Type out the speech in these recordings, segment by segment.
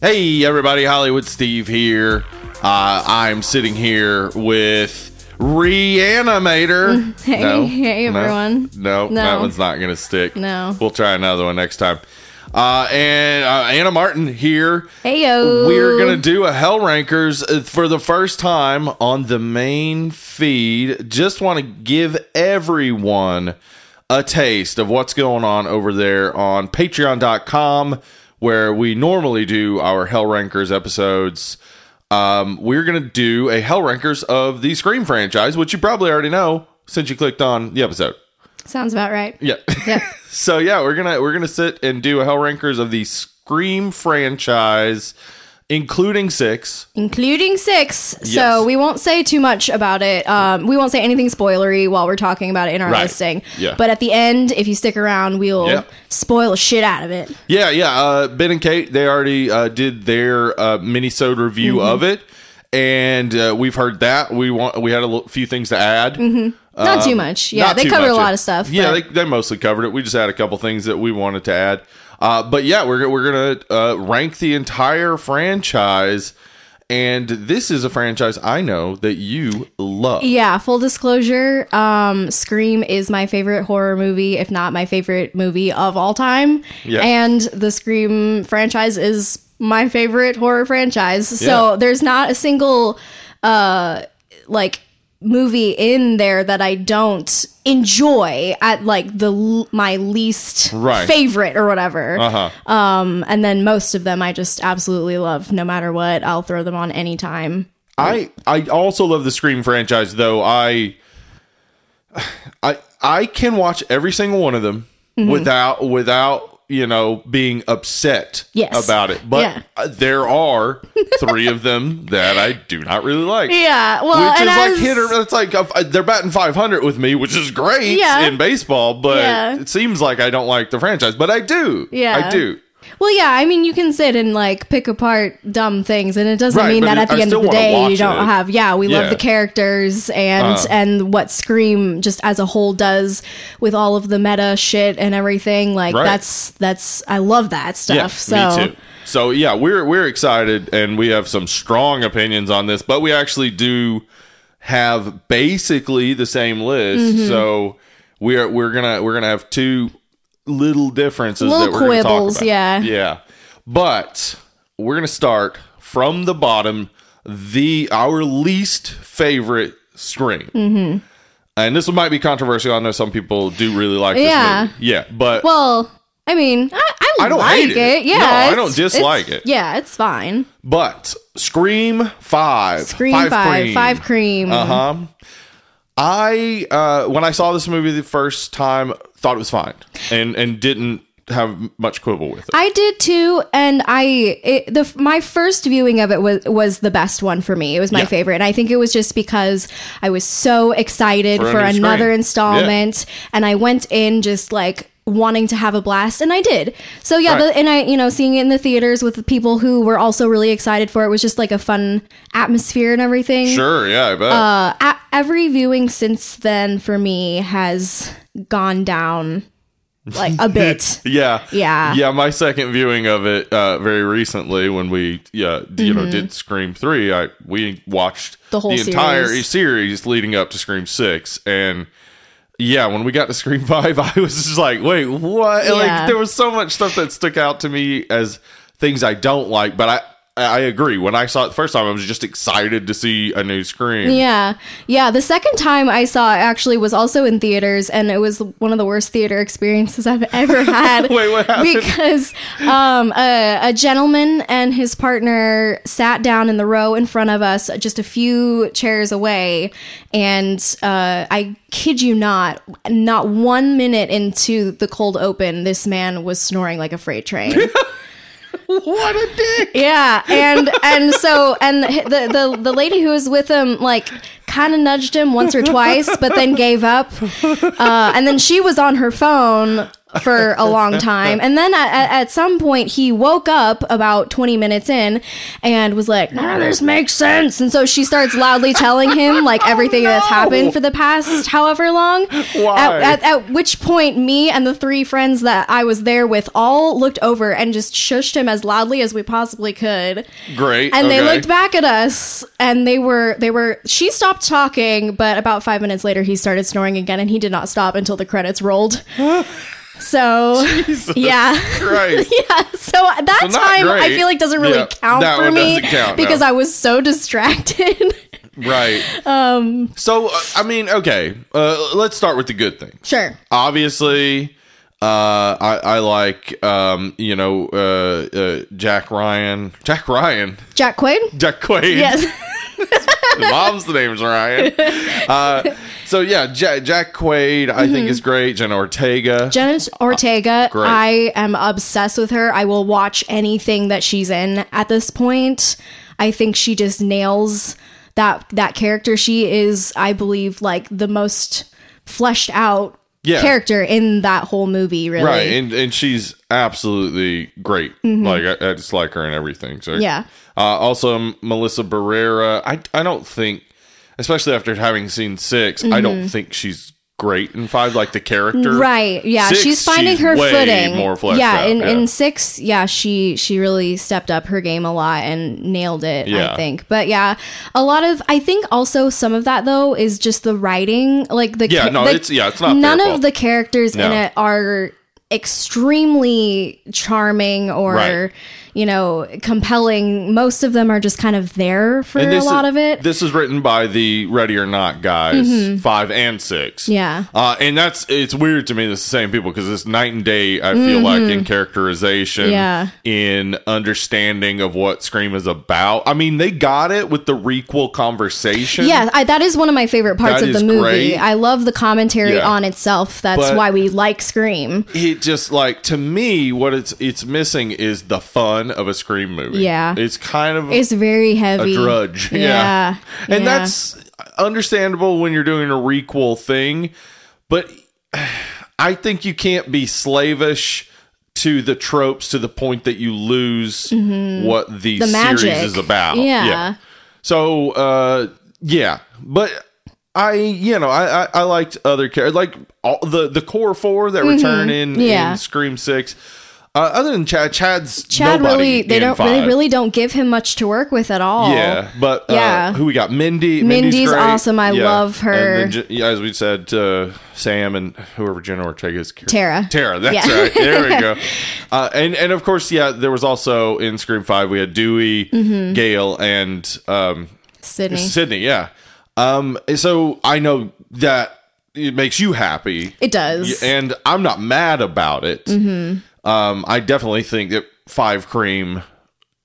Hey, everybody, Hollywood Steve here. Uh, I'm sitting here with Reanimator. Hey, hey, no, everyone. No, No. that one's not going to stick. No. We'll try another one next time. Uh, and uh, Anna Martin here. Hey yo. We're going to do a Hell Rankers uh, for the first time on the main feed. Just want to give everyone a taste of what's going on over there on patreon.com, where we normally do our Hell Rankers episodes. Um, we're going to do a Hell Rankers of the Scream franchise, which you probably already know since you clicked on the episode. Sounds about right. Yeah. Yep. so yeah, we're gonna we're gonna sit and do a Hell Rankers of the Scream franchise, including six. Including six. Yes. So we won't say too much about it. Um, we won't say anything spoilery while we're talking about it in our Right. listing. Yeah. But at the end, if you stick around, we'll Yeah. spoil the shit out of it. Yeah, yeah. Uh, ben and Kate they already uh, did their uh, mini-sode review Mm-hmm. of it, and uh, we've heard that. We want we had a l- few things to add. mm-hmm. Not too much. Yeah, Um, they covered a lot of stuff. Yeah, they, they mostly covered it. We just had a couple things that we wanted to add. Uh, but yeah, we're we're gonna uh, rank the entire franchise, and this is a franchise I know that you love. Yeah, full disclosure, um, Scream is my favorite horror movie, if not my favorite movie of all time. Yeah. And the Scream franchise is my favorite horror franchise. So Yeah. there's not a single uh like movie in there that I don't enjoy at like the my least Right. favorite or whatever. Uh huh. Um and then most of them I just absolutely love no matter what. I'll throw them on anytime. I I also love the Scream franchise though. I I I can watch every single one of them Mm-hmm. without without you know being upset Yes. about it. But Yeah. uh, there are three of them that I do not really like. Yeah, well, Which and is like hit or it's like uh, they're batting 500 with me, which is great Yeah. in baseball. But Yeah. it seems like I don't like the franchise, but I do. Yeah. I do. Well, yeah, I mean, you can sit and like pick apart dumb things, and it doesn't Right, mean but that at the I end still of the wanna day watch you don't it. have. Yeah, we Yeah. love the characters and Uh. and what Scream just as a whole does with all of the meta shit and everything. Like Right. that's that's I love that stuff. so me too. So yeah, we're we're excited and we have some strong opinions on this, but we actually do have basically the same list. Mm-hmm. So we're we're gonna we're gonna have two little differences Little that we're quibbles, about. yeah. yeah. But we're gonna start from the bottom. The our least favorite Scream. Mm-hmm. And this one might be controversial. I know some people do really like Yeah. this movie. Yeah, but well, I mean, I, I, I don't like hate it. it. Yeah, No, I don't dislike it. Yeah, it's fine. But Scream Five, Scream five, five cream. Uh huh. I uh, when I saw this movie the first time, thought it was fine, and and didn't have much quibble with it. I did too, and I it, the my first viewing of it was was the best one for me. It was my Yeah. favorite, and I think it was just because I was so excited For for, another Scream. installment, and I went in just like wanting to have a blast, and I did. So yeah, Right. the, and I you know seeing it in the theaters with the people who were also really excited for it was just like a fun atmosphere and everything. sure, yeah, I bet. Uh, a- every viewing since then for me has gone down like a bit. yeah, yeah. yeah. My second viewing of it uh, very recently, when we yeah you know did Scream Three, I we watched Mm-hmm. The whole entire series. series leading up to Scream Six, and yeah, when we got to Scream Five, I was just like, wait, what? Yeah. Like there was so much stuff that stuck out to me as things I don't like, but I I agree. When I saw it the first time, I was just excited to see a new Scream. Yeah. Yeah. The second time I saw it actually was also in theaters, and it was one of the worst theater experiences I've ever had. Wait, what happened? Because um, a, a gentleman and his partner sat down in the row in front of us, just a few chairs away. And uh, I kid you not, not one minute into the cold open, this man was snoring like a freight train. What a dick! Yeah, and and so and the the the lady who was with him like kind of nudged him once or twice, but then gave up. Uh, and then she was on her phone for a long time. And then at, at, some point, he woke up about 20 minutes in and was like, of this makes sense. And so she starts loudly telling him like everything oh, that's Oh, no. happened for the past however long. Why? At, at, at which point, me and the three friends that I was there with all looked over and just shushed him as loudly as we possibly could. Great. And they looked back at us and they were they were she stopped talking, but about 5 minutes later he started snoring again and he did not stop until the credits rolled. So yeah. Christ. Yeah, so that So time I feel like doesn't really Yeah, count for me count, no. because I was so distracted. Right. Um. So uh, I mean, okay. Uh, let's start with the good things. sure. Obviously, uh, I, I like um, you know, uh, uh, Jack Ryan. Jack Ryan. Jack Quaid? Jack Quaid. Yes. Mom's name's Ryan. Uh, so yeah, Jack, Jack Quaid, I Mm-hmm. think is great. Jenna Ortega. Jenna Ortega, great. I am obsessed with her. I will watch anything that she's in at this point. I think she just nails that that character. She is, I believe, like the most fleshed out Yeah. character in that whole movie, really. Right, and and she's absolutely great. Like I, I just like her and everything. So Mm-hmm. Yeah. Uh, also, Melissa Barrera. I I don't think, especially after having seen 6 I don't think she's great in five. Like the character, Mm-hmm. Right. Yeah. Six, she's finding she's her footing. more fleshed yeah, out, in, yeah. in six, yeah, she she really stepped up her game a lot and nailed it, Yeah. I think. But yeah, a lot of I think also some of that though is just the writing. Like the Yeah, no, the- it's- yeah, it's not none of the characters in it are extremely charming or Right. You know compelling. Most of them are just kind of there for a lot is, of it. Mm-hmm. This is written by the Ready or Not guys, five and six. Yeah. uh, and that's it's weird to me. It's the same people because it's night and day. I feel like in characterization, Mm-hmm. Yeah. in understanding of what Scream is about. I mean, they got it with the requel conversation. Yeah, I, that is one of my favorite parts That of the movie. great. I love the commentary Yeah. on itself. That's But- why we like Scream. it just like to me what it's it's missing is the fun of a scream movie Yeah. it's kind of It's very a heavy. drudge yeah, Yeah. and yeah. that's understandable when you're doing a requel thing but i think you can't be slavish to the tropes to the point that you lose what the, Mm-hmm. The series magic. is about Yeah. yeah. so uh yeah but I, you know, I, I, I liked other characters, like all the the core four that return in, Mm-hmm. Yeah. in Scream Six. Uh, other than Chad, Chad's Chad nobody really they don't five. they really don't give him much to work with at all. Yeah, but uh, Yeah. who we got? Mindy. Mindy's great. awesome. I love her. And then, yeah, as we said, uh, Sam and whoever Jenna Ortega's is. Tara. Tara. That's Yeah. right. There we go. Uh, and and of course, yeah, there was also in Scream Five we had Dewey, Mm-hmm. Gale, and um, Sidney. Sidney. Yeah. Um. So I know that it makes you happy. It does. and I'm not mad about it. Mm-hmm. Um, I definitely think that Five Cream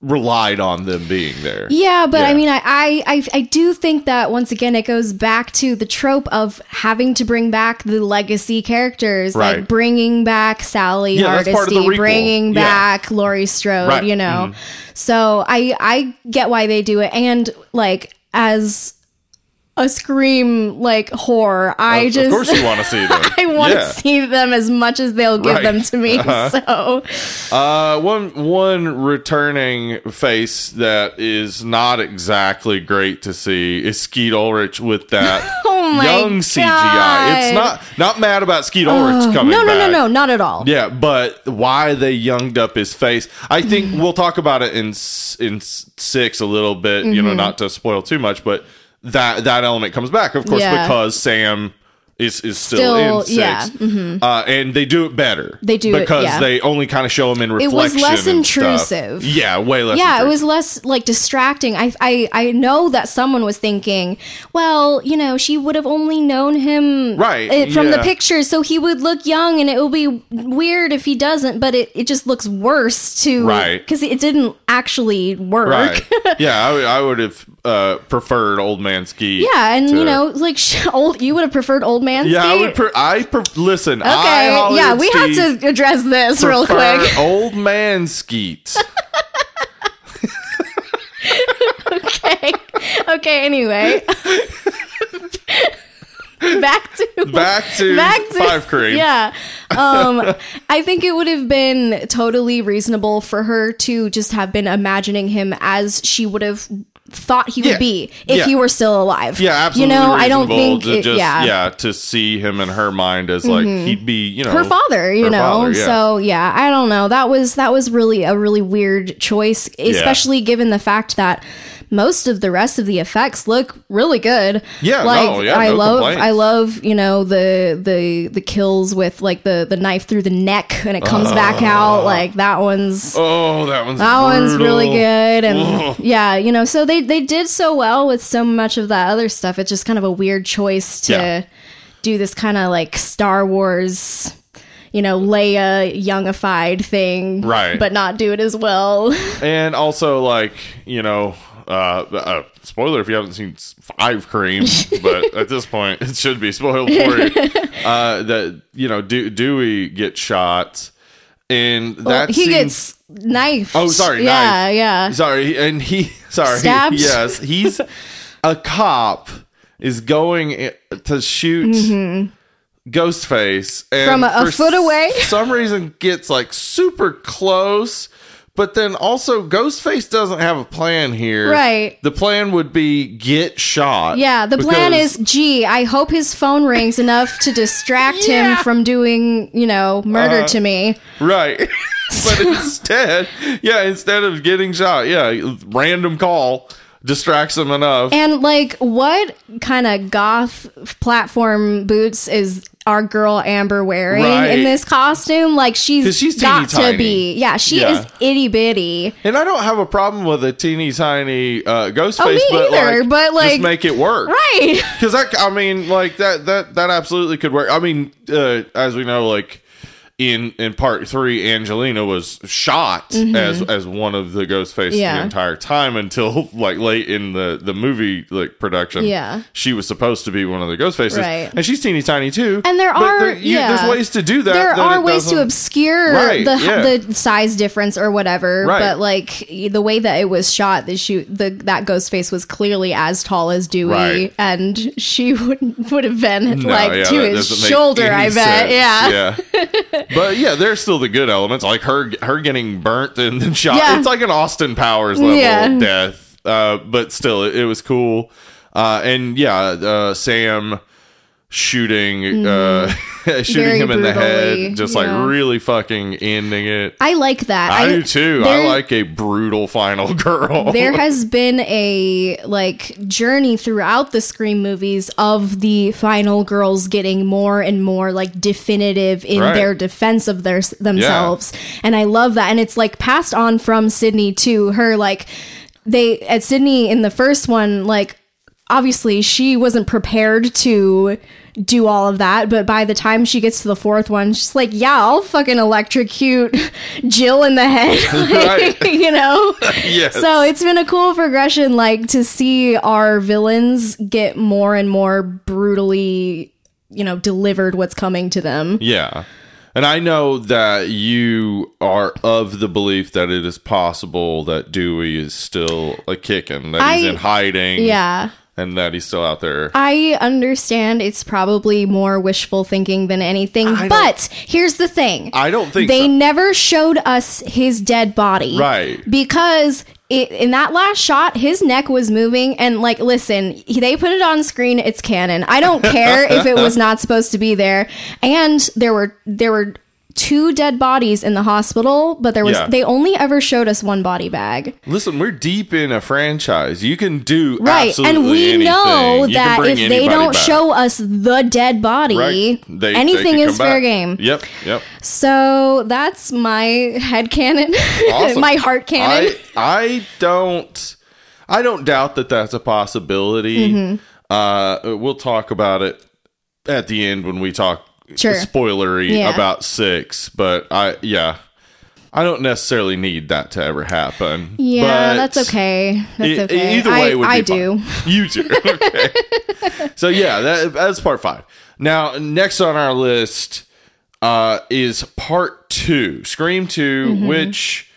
relied on them being there. Yeah, but Yeah. I mean, I, I, I, do think that once again, it goes back to the trope of having to bring back the legacy characters, Right. like bringing back Sally Yeah, that's part of the Hardesty, bringing Yeah. back Laurie Strode, Right. Mm-hmm. you know. So I, I get why they do it, and like as a scream like horror, I Of- just of course you want to see them. I want Yeah. to see them as much as they'll give Right. them to me. So Uh, one one returning face that is not exactly great to see is Skeet Ulrich with that Oh young CGI. It's not not mad about Skeet Ulrich coming no, no, no, back. no, not at all. Yeah, but why they younged up his face? I think we'll talk about it in in six a little bit. You Mm-hmm. know, not to spoil too much, but that that element comes back, of course, Yeah. because Sam is is still, Still, in six. yeah, mm-hmm. uh, and they do it better. They do it, because yeah. they only kind of show him in reflection. It was less and stuff. intrusive. Yeah, way less. yeah, it was less like distracting. I, I I know that someone was thinking, well, you know, she would have only known him Right, uh, from the pictures, so he would look young, and it will be weird if he doesn't. But it, it just looks worse to Right. because it didn't actually work. right. yeah, I I would have uh, preferred Old Man Skeet. Yeah, and to- you know, like sh- old, you would have preferred old man. Yeah, I would. Pre- I pre- listen. Okay, I, yeah, we Steve, have to address this real quick. Old man Skeet. okay, okay. Anyway, back to back to Back to Five Cream. Yeah. Um, I think it would have been totally reasonable for her to just have been imagining him as she would have thought he would Yeah. be if Yeah. he were still alive. Yeah, absolutely. You know, I don't think it, just, yeah. Mm-hmm. to see him in her mind as like he'd be, you know, her father you her know father, yeah. so yeah i don't know that was that was really a really weird choice especially given the fact that most of the rest of the effects look really good. Yeah, like no, yeah, i no love complaints. i love you know the the the kills with like the the knife through the neck and it comes back ah. out. Like that one's Oh, that one's that one's really good and yeah you know so they they did so well with so much of that other stuff. It's just kind of a weird choice to Yeah. do this kind of like star wars you know leia youngified thing Right. but not do it as well. And also, like, you know, uh, uh, spoiler if you haven't seen Five Cream, but at this point, it should be spoiled for you. Uh, that, you know, De- Dewey gets shot. And that he scene- gets knifed Oh, sorry, yeah knife. yeah Sorry, and he sorry. Stabbed? Yes, he's a cop is going to shoot Ghostface and Mm-hmm. From a- a foot away? Some reason gets like super close, but then also Ghostface doesn't have a plan here. Right. The plan would be get shot. yeah, the plan is, gee, I hope his phone rings enough to distract Yeah. him from doing, you know, murder Uh, to me. right. but instead, yeah, instead of getting shot, yeah, random call distracts him enough. And like, what kind of goth platform boots is our girl Amber wearing Right. in this costume? Like she's, she's got teeny to be. Yeah, she Yeah. is itty bitty. And I don't have a problem with a teeny tiny uh, ghost Oh, face, me but, either, like, but, like- just make it work, Right. Because that, I mean, like that that that absolutely could work. I mean, uh, as we know, like in in part three, Angelina was shot as as one of the ghost faces Mm-hmm. Yeah. the entire time until like late in the the movie like production. Yeah. she was supposed to be one of the ghost faces, Right. and she's teeny tiny too. And there But are- you- yeah. there's ways to do that. There that are ways to obscure Right, the yeah. the size difference or whatever, Right. but like the way that it was shot, the shoot the that ghost face was clearly as tall as Dewey, and she would would have been No, like to his shoulder. I bet, sense. yeah. yeah. but yeah, there's still the good elements, like her her getting burnt and then shot. Yeah. It's like an Austin Powers level Yeah. death, uh, but still, it, it was cool. Uh, and yeah, uh, Sam shooting uh, shooting Mm-hmm. Very him in the head, just yeah. like really fucking ending it. I like that. I, do too. there- I like a brutal final girl. there has been a like journey throughout the scream movies of the final girls getting more and more like definitive in Right. their defense of their themselves and i love that and it's like passed on from sidney to her like they at sidney in the first one like obviously she wasn't prepared to do all of that but by the time she gets to the fourth one she's like yeah i'll fucking electrocute jill in the head Like, you know yes. so it's been a cool progression, like to see our villains get more and more brutally, you know, delivered what's coming to them. Yeah. And I know that you are of the belief that it is possible that Dewey is still a kicking, that he's in hiding, Yeah. And that he's still out there. I understand it's probably more wishful thinking than anything, I but here's the thing. I don't think they so. never showed us his dead body. Right. Because it, in that last shot, his neck was moving. And, like, listen, he- they put it on screen. It's canon. I don't care if it was not supposed to be there. And there were, there were, two dead bodies in the hospital but there was Yeah. they only ever showed us one body bag Listen, we're deep in a franchise. You can do right and we anything. know You that if they don't back. show us the dead body right, they, anything they is fair back. game Yep, yep. So that's my head canon, Awesome. my heart canon. I I don't I don't doubt that that's a possibility. Mm-hmm. Uh, we'll talk about it at the end when we talk Sure. spoilery Yeah. about six. But I yeah, I don't necessarily need that to ever happen. yeah, that's okay. That's okay. Either way, I, would be I fine. do. You do. Okay. so yeah, that, that's part five. Now, next on our list uh, is part two, Scream 2 Mm-hmm. which,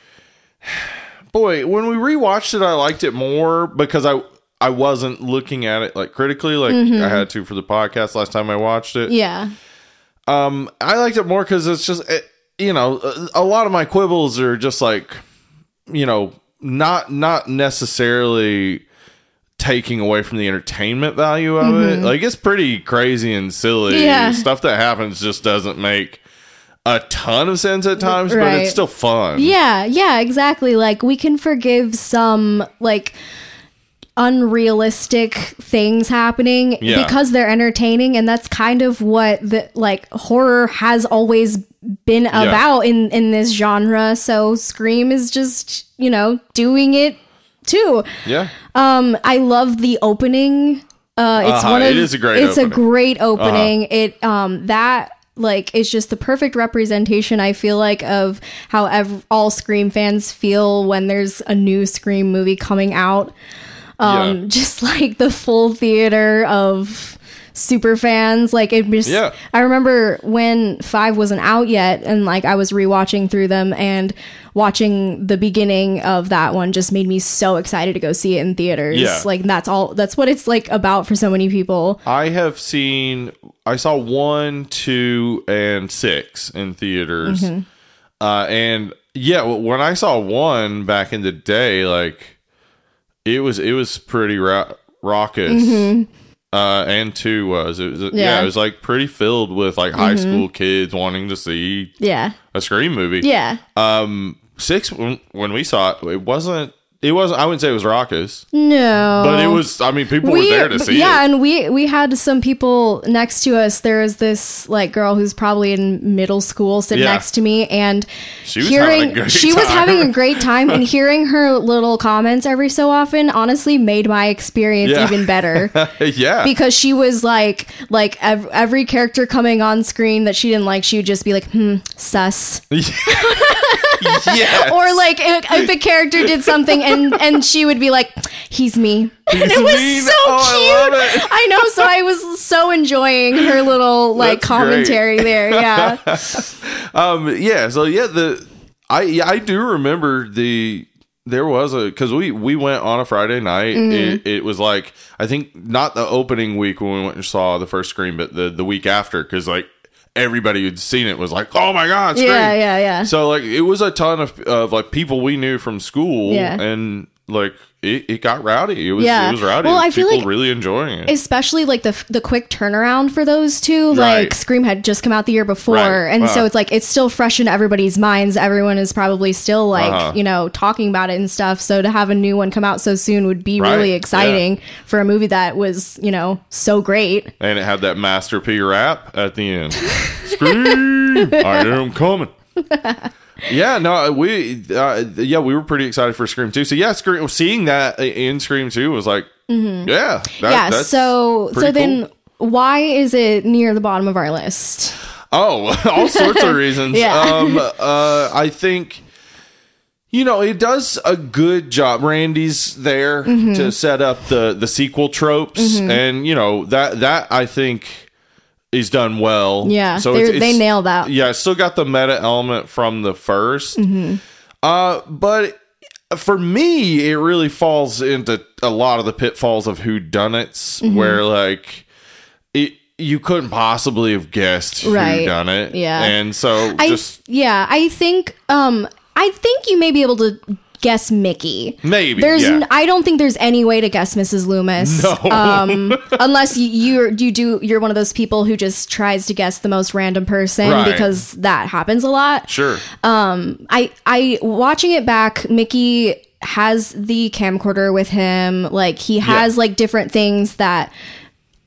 boy, when we rewatched it, I liked it more because I I wasn't looking at it like critically, like Mm-hmm. I had to for the podcast last time I watched it. Yeah. Um, I liked it more because it's just, it, you know, a, a lot of my quibbles are just like, you know, not not necessarily taking away from the entertainment value of it. Like it's pretty crazy and silly. Mm-hmm. Yeah. Stuff that happens just doesn't make a ton of sense at times, but it's still fun. Yeah, yeah, exactly. Like we can forgive some like unrealistic things happening Yeah. because they're entertaining and that's kind of what the like horror has always been about in in this genre. So Scream is just, you know, doing it too. Yeah. Um, I love the opening. Uh, it's Uh-huh, one of it is a great It's opening. a great opening. It um that like is just the perfect representation. I feel like of how ev- all Scream fans feel when there's a new Scream movie coming out. Um, Yeah. just like the full theater of super fans. Like it just. Yeah. I remember when five wasn't out yet, and like I was rewatching through them and watching the beginning of that one just made me so excited to go see it in theaters. Yeah. Like that's all. That's what it's like about for so many people. I have seen. I saw one, two, and six in theaters, Mm-hmm. uh, and yeah, when I saw one back in the day, like it was it was pretty ra- raucous. Uh, and two was it was yeah. Mm-hmm. Yeah. Mm-hmm. it was like pretty filled with like high school kids wanting to see Yeah. a scream movie. Yeah. Um, six when, when we saw it, it wasn't. It wasn't. I wouldn't say it was raucous, No. but it was. I mean, people were there to see yeah, it. and we we had some people next to us. There was this like girl who's probably in middle school sitting Yeah. next to me, and She was having a great she was time. having a great time, and hearing her little comments every so often honestly made my experience Yeah. even better. yeah, because she was like like ev- every character coming on screen that she didn't like she would just be like hmm sus yes. or like if, if a character did something and and she would be like he's me and it was me. so Oh, I cute it. I know so i was so enjoying her little like That's commentary there yeah um, yeah. So yeah, the I yeah, I do remember the there was a because we we went on a Friday night. Mm-hmm. It, it was like I think not the opening week when we went and saw the first Scream, but the the week after because like everybody who'd seen it was like, oh my god, Scream. yeah yeah yeah So like it was a ton of of like people we knew from school, Yeah. and like it, it got rowdy. It was Yeah. it was rowdy. Well, I feel people like- really enjoying it. especially like the the quick turnaround for those two Right. like scream had just come out the year before Right. and so Uh. it's like it's still fresh in everybody's minds everyone is probably still like Uh-huh. you know talking about it and stuff so to have a new one come out so soon would be Right. really Yeah. exciting for a movie that was you know so great and it had that Master P rap at the end. Scream! I am coming. Yeah, no, we uh, yeah we were pretty excited for Scream 2. So yeah, Scream seeing that in Scream 2 was like yeah, Mm-hmm. yeah that's so so pretty then cool. why is it near the bottom of our list Oh, all sorts of reasons. Yeah. Um, uh, I think, you know, it does a good job. Randy's there Mm-hmm. to set up the the sequel tropes, and you know that that I think is done well. Yeah, so they're- it's- they nail that. Yeah, it's still got the meta element from the 1st Mm-hmm. Uh, but for me, it really falls into a lot of the pitfalls of who done it, Mm-hmm. where like it you couldn't possibly have guessed Right. who done it. Yeah. And so I just yeah, I think um I think you may be able to guess Mickey. maybe There's yeah. n- I don't think there's any way to guess Mrs. Loomis. No. Um unless you you're, you do you're one of those people who just tries to guess the most random person Right. because that happens a lot. sure. Um, I I watching it back, Mickey has the camcorder with him. Like he has Yeah. like different things that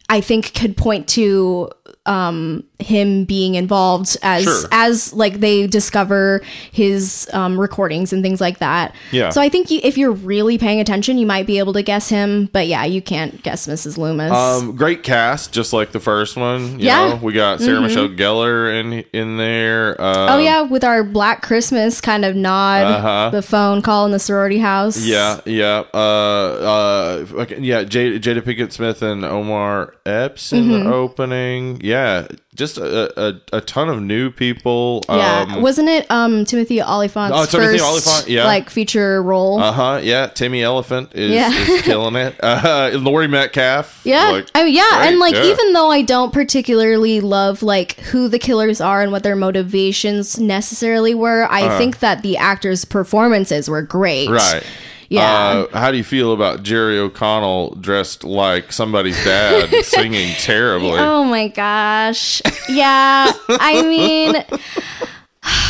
I think could point to um him being involved as Sure. as like they discover his um recordings and things like that. Yeah. So I think you, if you're really paying attention, you might be able to guess him, but yeah, you can't guess Mrs. Loomis. Um, great cast, just like the first one. You Yeah. Mm-hmm. know, we got Sarah Michelle Gellar in in there. Um, oh yeah, with our Black Christmas kind of nod, Uh-huh. the phone call in the sorority house. Yeah, yeah, uh, uh, okay, yeah. Jada, Jada Pinkett Smith and Omar Epps in Mm-hmm. the opening. Yeah, just just a, a, a ton of new people. Yeah, Um, wasn't it um Timothy Olyphant's Oh, Timothy first Olyphant, yeah. like feature role? uh huh. Yeah, Timmy Elephant is, Yeah. is killing it. Uh, Laurie Metcalf. yeah, like, oh yeah, great, and like yeah. even though I don't particularly love like who the killers are and what their motivations necessarily were, I think that the actors' performances were great. Uh-huh. Right. Yeah. Uh, how do you feel about Jerry O'Connell dressed like somebody's dad singing terribly? Oh my gosh. Yeah, I mean.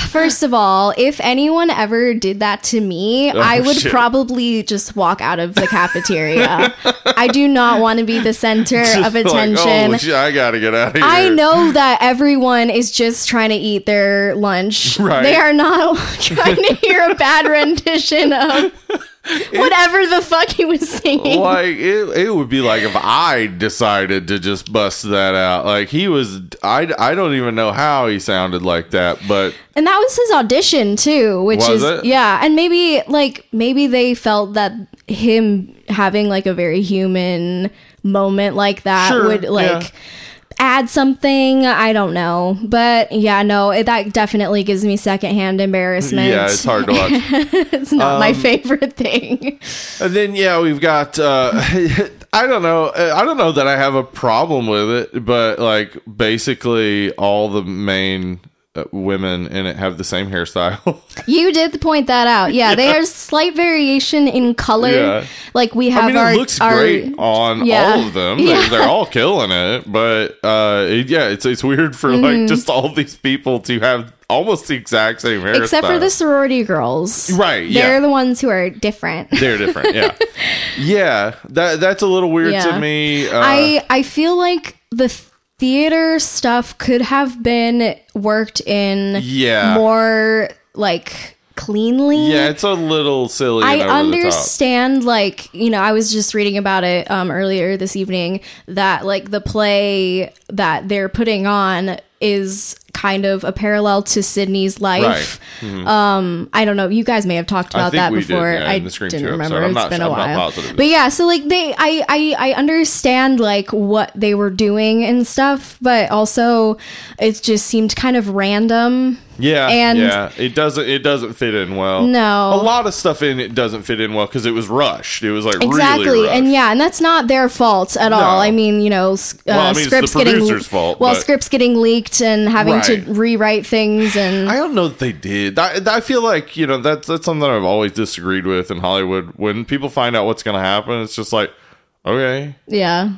First of all, if anyone ever did that to me, I would Oh, shit. probably just walk out of the cafeteria. I do not want to be the center of Like, attention. oh, shit, I gotta get out of here. I know that everyone is just trying to eat their lunch. Right. They are not trying to hear a bad rendition of whatever the fuck he was singing. like it, it would be like if I decided to just bust that out. Like he was, I, I don't even know how he sounded like that, but And that was his audition too, which is it? yeah, and maybe like maybe they felt that him having like a very human moment like that Sure, would like yeah. Add something. I don't know, but yeah, no, it, that definitely gives me secondhand embarrassment. yeah, it's hard to watch. it's not Um, my favorite thing. And then yeah, we've got uh I don't know. I don't know that I have a problem with it, but like basically all the main uh, women in it have the same hairstyle. You did point that out. Yeah, there's slight variation in color. Yeah. Like we have I mean, our it looks our- great on yeah. all of them. Yeah. They're, they're all killing it, but uh it- yeah, it's it's weird for like just all these people to have almost the exact same hairstyle. except for the sorority girls. Right. They're the ones who are different. They're different, yeah. yeah, that that's a little weird Yeah. to me. Uh, I I feel like the theater stuff could have been worked in Yeah. more like cleanly. yeah, it's a little silly. I and over the top. understand, like, you know, I was just reading about it um, earlier this evening that, like, the play that they're putting on is kind of a parallel to Sidney's life. Um, I don't know. You guys may have talked about that we did, before. yeah, I didn't remember. It's not- been a while. But yeah, so like they, I, I, I understand like what they were doing and stuff, but also it just seemed kind of random. Yeah, And- yeah, it doesn't it doesn't fit in well. No. a lot of stuff in it doesn't fit in well because it was rushed. It was like Exactly, really rushed. and yeah, and that's not their fault at all. I mean, you know, uh, Well, I mean, it's the scripts getting fault, well, but- scripts getting leaked and having to rewrite things, and I don't know that they did. I, I feel like you know that's that's something I've always disagreed with in Hollywood. When people find out what's going to happen, it's just like, okay. yeah,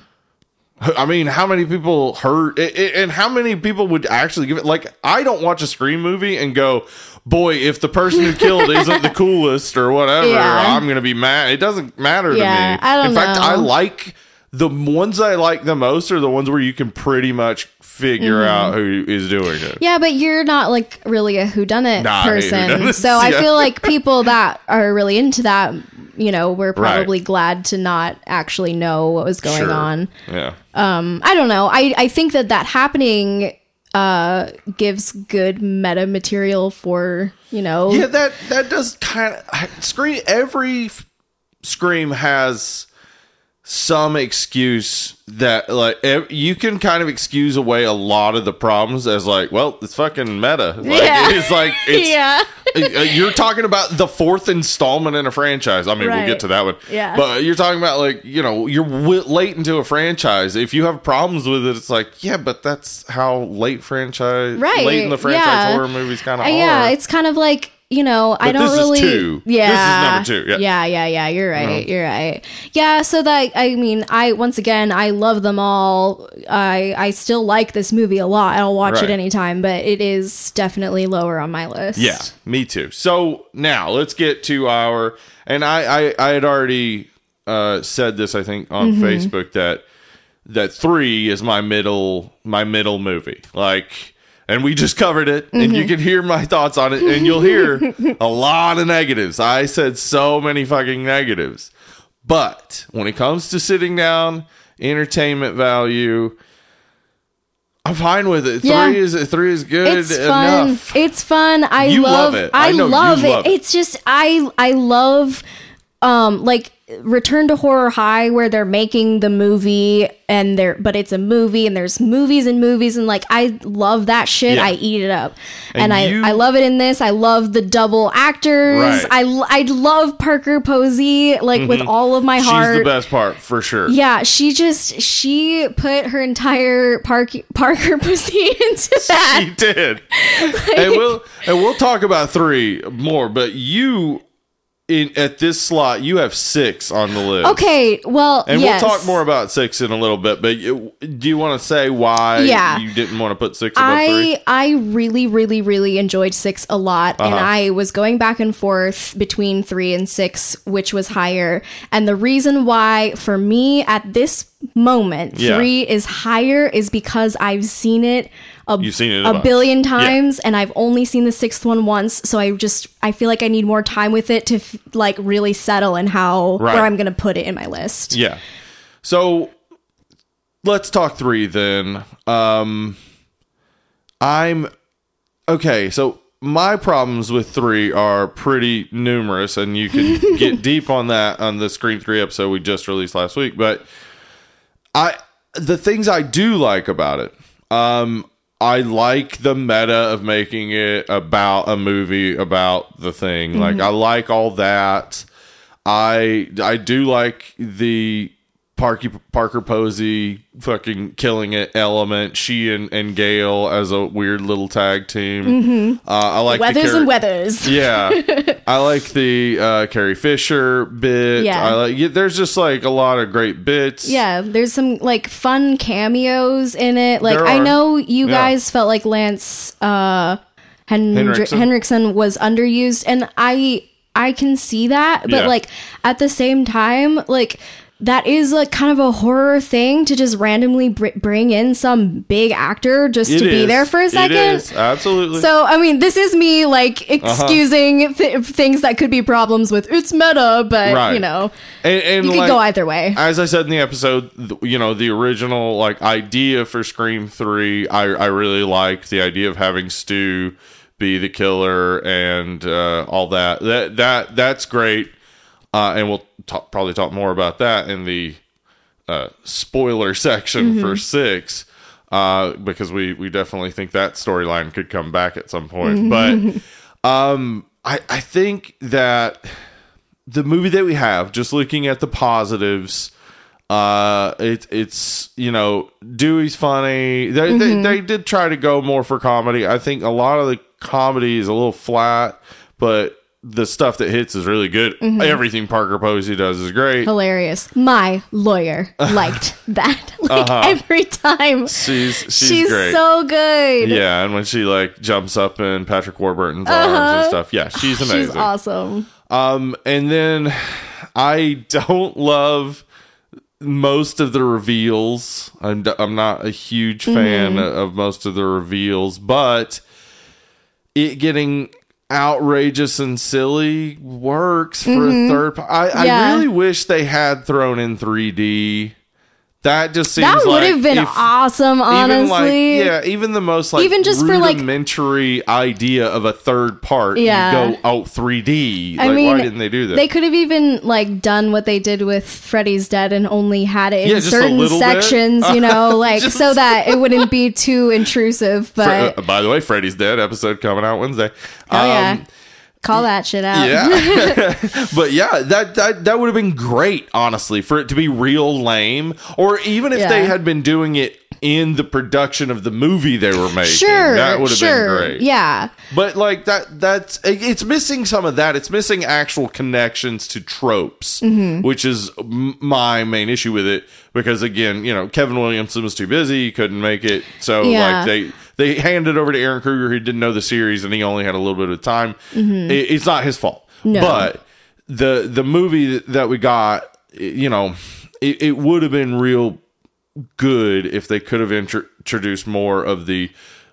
I mean, how many people heard, and how many people would actually give it? Like, I don't watch a Scream movie and go, "Boy, if the person who killed isn't the coolest or whatever, Yeah. I'm gonna be mad." It doesn't matter Yeah, to me. I don't In fact. I like the ones I like the most are the ones where you can pretty much figure Mm-hmm. out who is doing it. yeah, but you're not like really a whodunit Nah, person, whodunits, so I feel like people that are really into that, you know, were probably glad to not actually know what was going Sure. on. Yeah. I don't know. I I think that that happening uh gives good meta material for you know Yeah, that that does kind of scream. Every scream has some excuse that like you can kind of excuse away a lot of the problems as like, well, it's fucking meta. Like, Yeah. it's like it's yeah uh, you're talking about the fourth installment in a franchise. I mean, we'll get to that one. Yeah. But you're talking about like, you know, you're w- late into a franchise. If you have problems with it, it's like, yeah, but that's how late franchise, Right, late in the franchise yeah. horror movies kind of Uh, yeah, it's kind of like you know I don't this is really. two. This is Yeah, number two, yeah. yeah, yeah, yeah. You're right. You're right. Yeah. So that I mean, I once again I love them all. I I still like this movie a lot. I'll watch Right. it anytime, but it is definitely lower on my list. Yeah, me too. So now let's get to our and I I, I had already uh, said this I think on Mm-hmm. Facebook that that three is my middle my middle movie like. And we just covered it, and Mm-hmm. you can hear my thoughts on it, and you'll hear a lot of negatives. I said so many fucking negatives. But when it comes to sitting down, entertainment value, I'm fine with it. Yeah. Three is three is good It's fun. enough. It's fun. I love, love it. I I, love it. love it. It's just I I love um like Return to Horror High where they're making the movie and they're but it's a movie and there's movies and movies and like I love that shit. Yeah. I eat it up. And And, you- I I love it in this. I love the double actors. Right. I love Parker Posey like with all of my Mm-hmm. She's heart. the best part for sure. Yeah, she just she put her entire Park, Parker pussy into that. She did. and we'll and we'll talk about three more, but you in at this slot you have six on the list. Okay, well, And yes. we'll talk more about six in a little bit, but you, do you want to say why Yeah. you didn't want to put six above three? I I really really really enjoyed 6 a lot and Uh-huh. I was going back and forth between 3 and 6 which was higher and the reason why for me at this moment Yeah. 3 is higher is because I've seen it a, You've seen it a a billion times and I've only seen the sixth one once so I just I feel like I need more time with it to f- like really settle in how Right. where I'm going to put it in my list. Yeah. So let's talk three then. Um I'm okay, so my problems with three are pretty numerous, and you can get deep on that on the Scream Three episode we just released last week. But I the things I do like about it, um, I like the meta of making it about a movie about the thing. Like I like all that. I I do like the Parky, Parker Posey fucking killing it element. She and, and Gale as a weird little tag team. Uh, I like the Weathers char- and weathers. yeah, I like the uh, Carrie Fisher bit. Yeah. I like. Yeah, there's just like a lot of great bits. Yeah, there's some like fun cameos in it. Like I know you Yeah. guys felt like Lance uh Hendri- Henriksen. Henriksen was underused and I I can see that, but Yeah. like at the same time like that is like kind of a horror thing to just randomly br- bring in some big actor just It to be there for a second. is. Absolutely. So I mean, this is me like Uh-huh. excusing th- things that could be problems with it's meta, but Right. you know, and, and you could like, go either way. As I said in the episode, th- you know, the original like idea for Scream Three, I I really liked the idea of having Stu be the killer and uh, all that. That that that's great. Uh, and we'll talk, probably talk more about that in the uh, spoiler section for six, uh, because we we definitely think that storyline could come back at some point. But um, I I think that the movie that we have, just looking at the positives, uh, it, it's you know Dewey's funny. They, they they did try to go more for comedy. I think a lot of the comedy is a little flat, but the stuff that hits is really good. Everything Parker Posey does is great. Hilarious. My lawyer liked that like every time. She's she's, She's, so good. yeah, and when she like jumps up in Patrick Warburton's arms and stuff, yeah, she's amazing. She's awesome. Um, and then I don't love most of the reveals. I'm, I'm not a huge fan Mm-hmm. of most of the reveals, but it getting outrageous and silly works for a third. I, Mm-hmm. Yeah. I really wish they had thrown in 3D. That just seems like That would like have been if- awesome, honestly. even like yeah, even the most like Even just for, like- rudimentary idea of a third part, Yeah. you go oh 3D. I like mean, why didn't they do that? They could have even like done what they did with Freddy's Dead and only had it in Yeah, certain little bit. sections, you know, like Just- so that it wouldn't be too intrusive. Fre- But uh, by the way, Freddy's Dead episode coming out Wednesday. oh yeah, Um, call that shit out. Yeah, but yeah, that that that would have been great, honestly, for it to be real lame, or even if they had been doing it in the production of the movie they were making. Sure, that would have sure, been great. yeah. But like that, that's it's missing some of that. It's missing actual connections to tropes, Mm-hmm. which is my main issue with it because again, you know, Kevin Williamson was too busy, he couldn't make it. So Yeah. like they they handed over to Ehren Kruger who didn't know the series and he only had a little bit of time. Mm-hmm. It- it's not his fault. No. But the the movie that we got, you know, it, it would have been real good if they could have intro- introduced more of the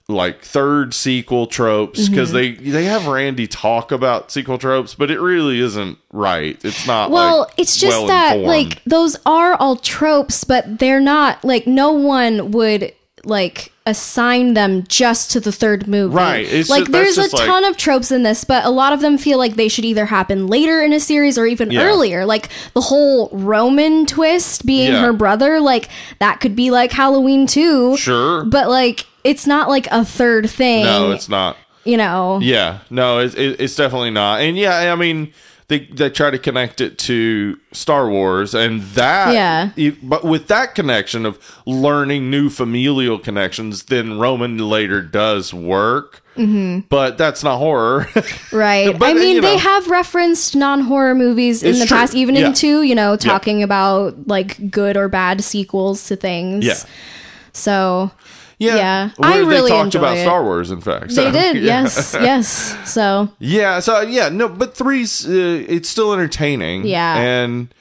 like third sequel tropes because they they have Randy talk about sequel tropes, but it really isn't right. It's not Well, like, it's just that well-informed. like those are all tropes, but they're not like no one would like assign them just to the third movie. Right. It's like ju- that's there's a just like- ton of tropes in this, but a lot of them feel like they should either happen later in a series or even Yeah. earlier. Like the whole Roman twist being Yeah. her brother, like that could be like Halloween too. Sure. But like it's not like a third thing. no, it's not. you know. Yeah, no, it's it's definitely not. And yeah, I mean, they they try to connect it to Star Wars, and that Yeah. But with that connection of learning new familial connections, then Roman later does work. Mm-hmm. But that's not horror. Right. But, I mean, you they have referenced non horror movies in the true. past, even Yeah. in two, you know, talking about like good or bad sequels to things. Yeah. So Yeah. Where I really they talked about it. Star Wars. In fact, they did. yeah. Yes. Yes. So Yeah, so yeah, no, but three's uh, it's still entertaining. Yeah. and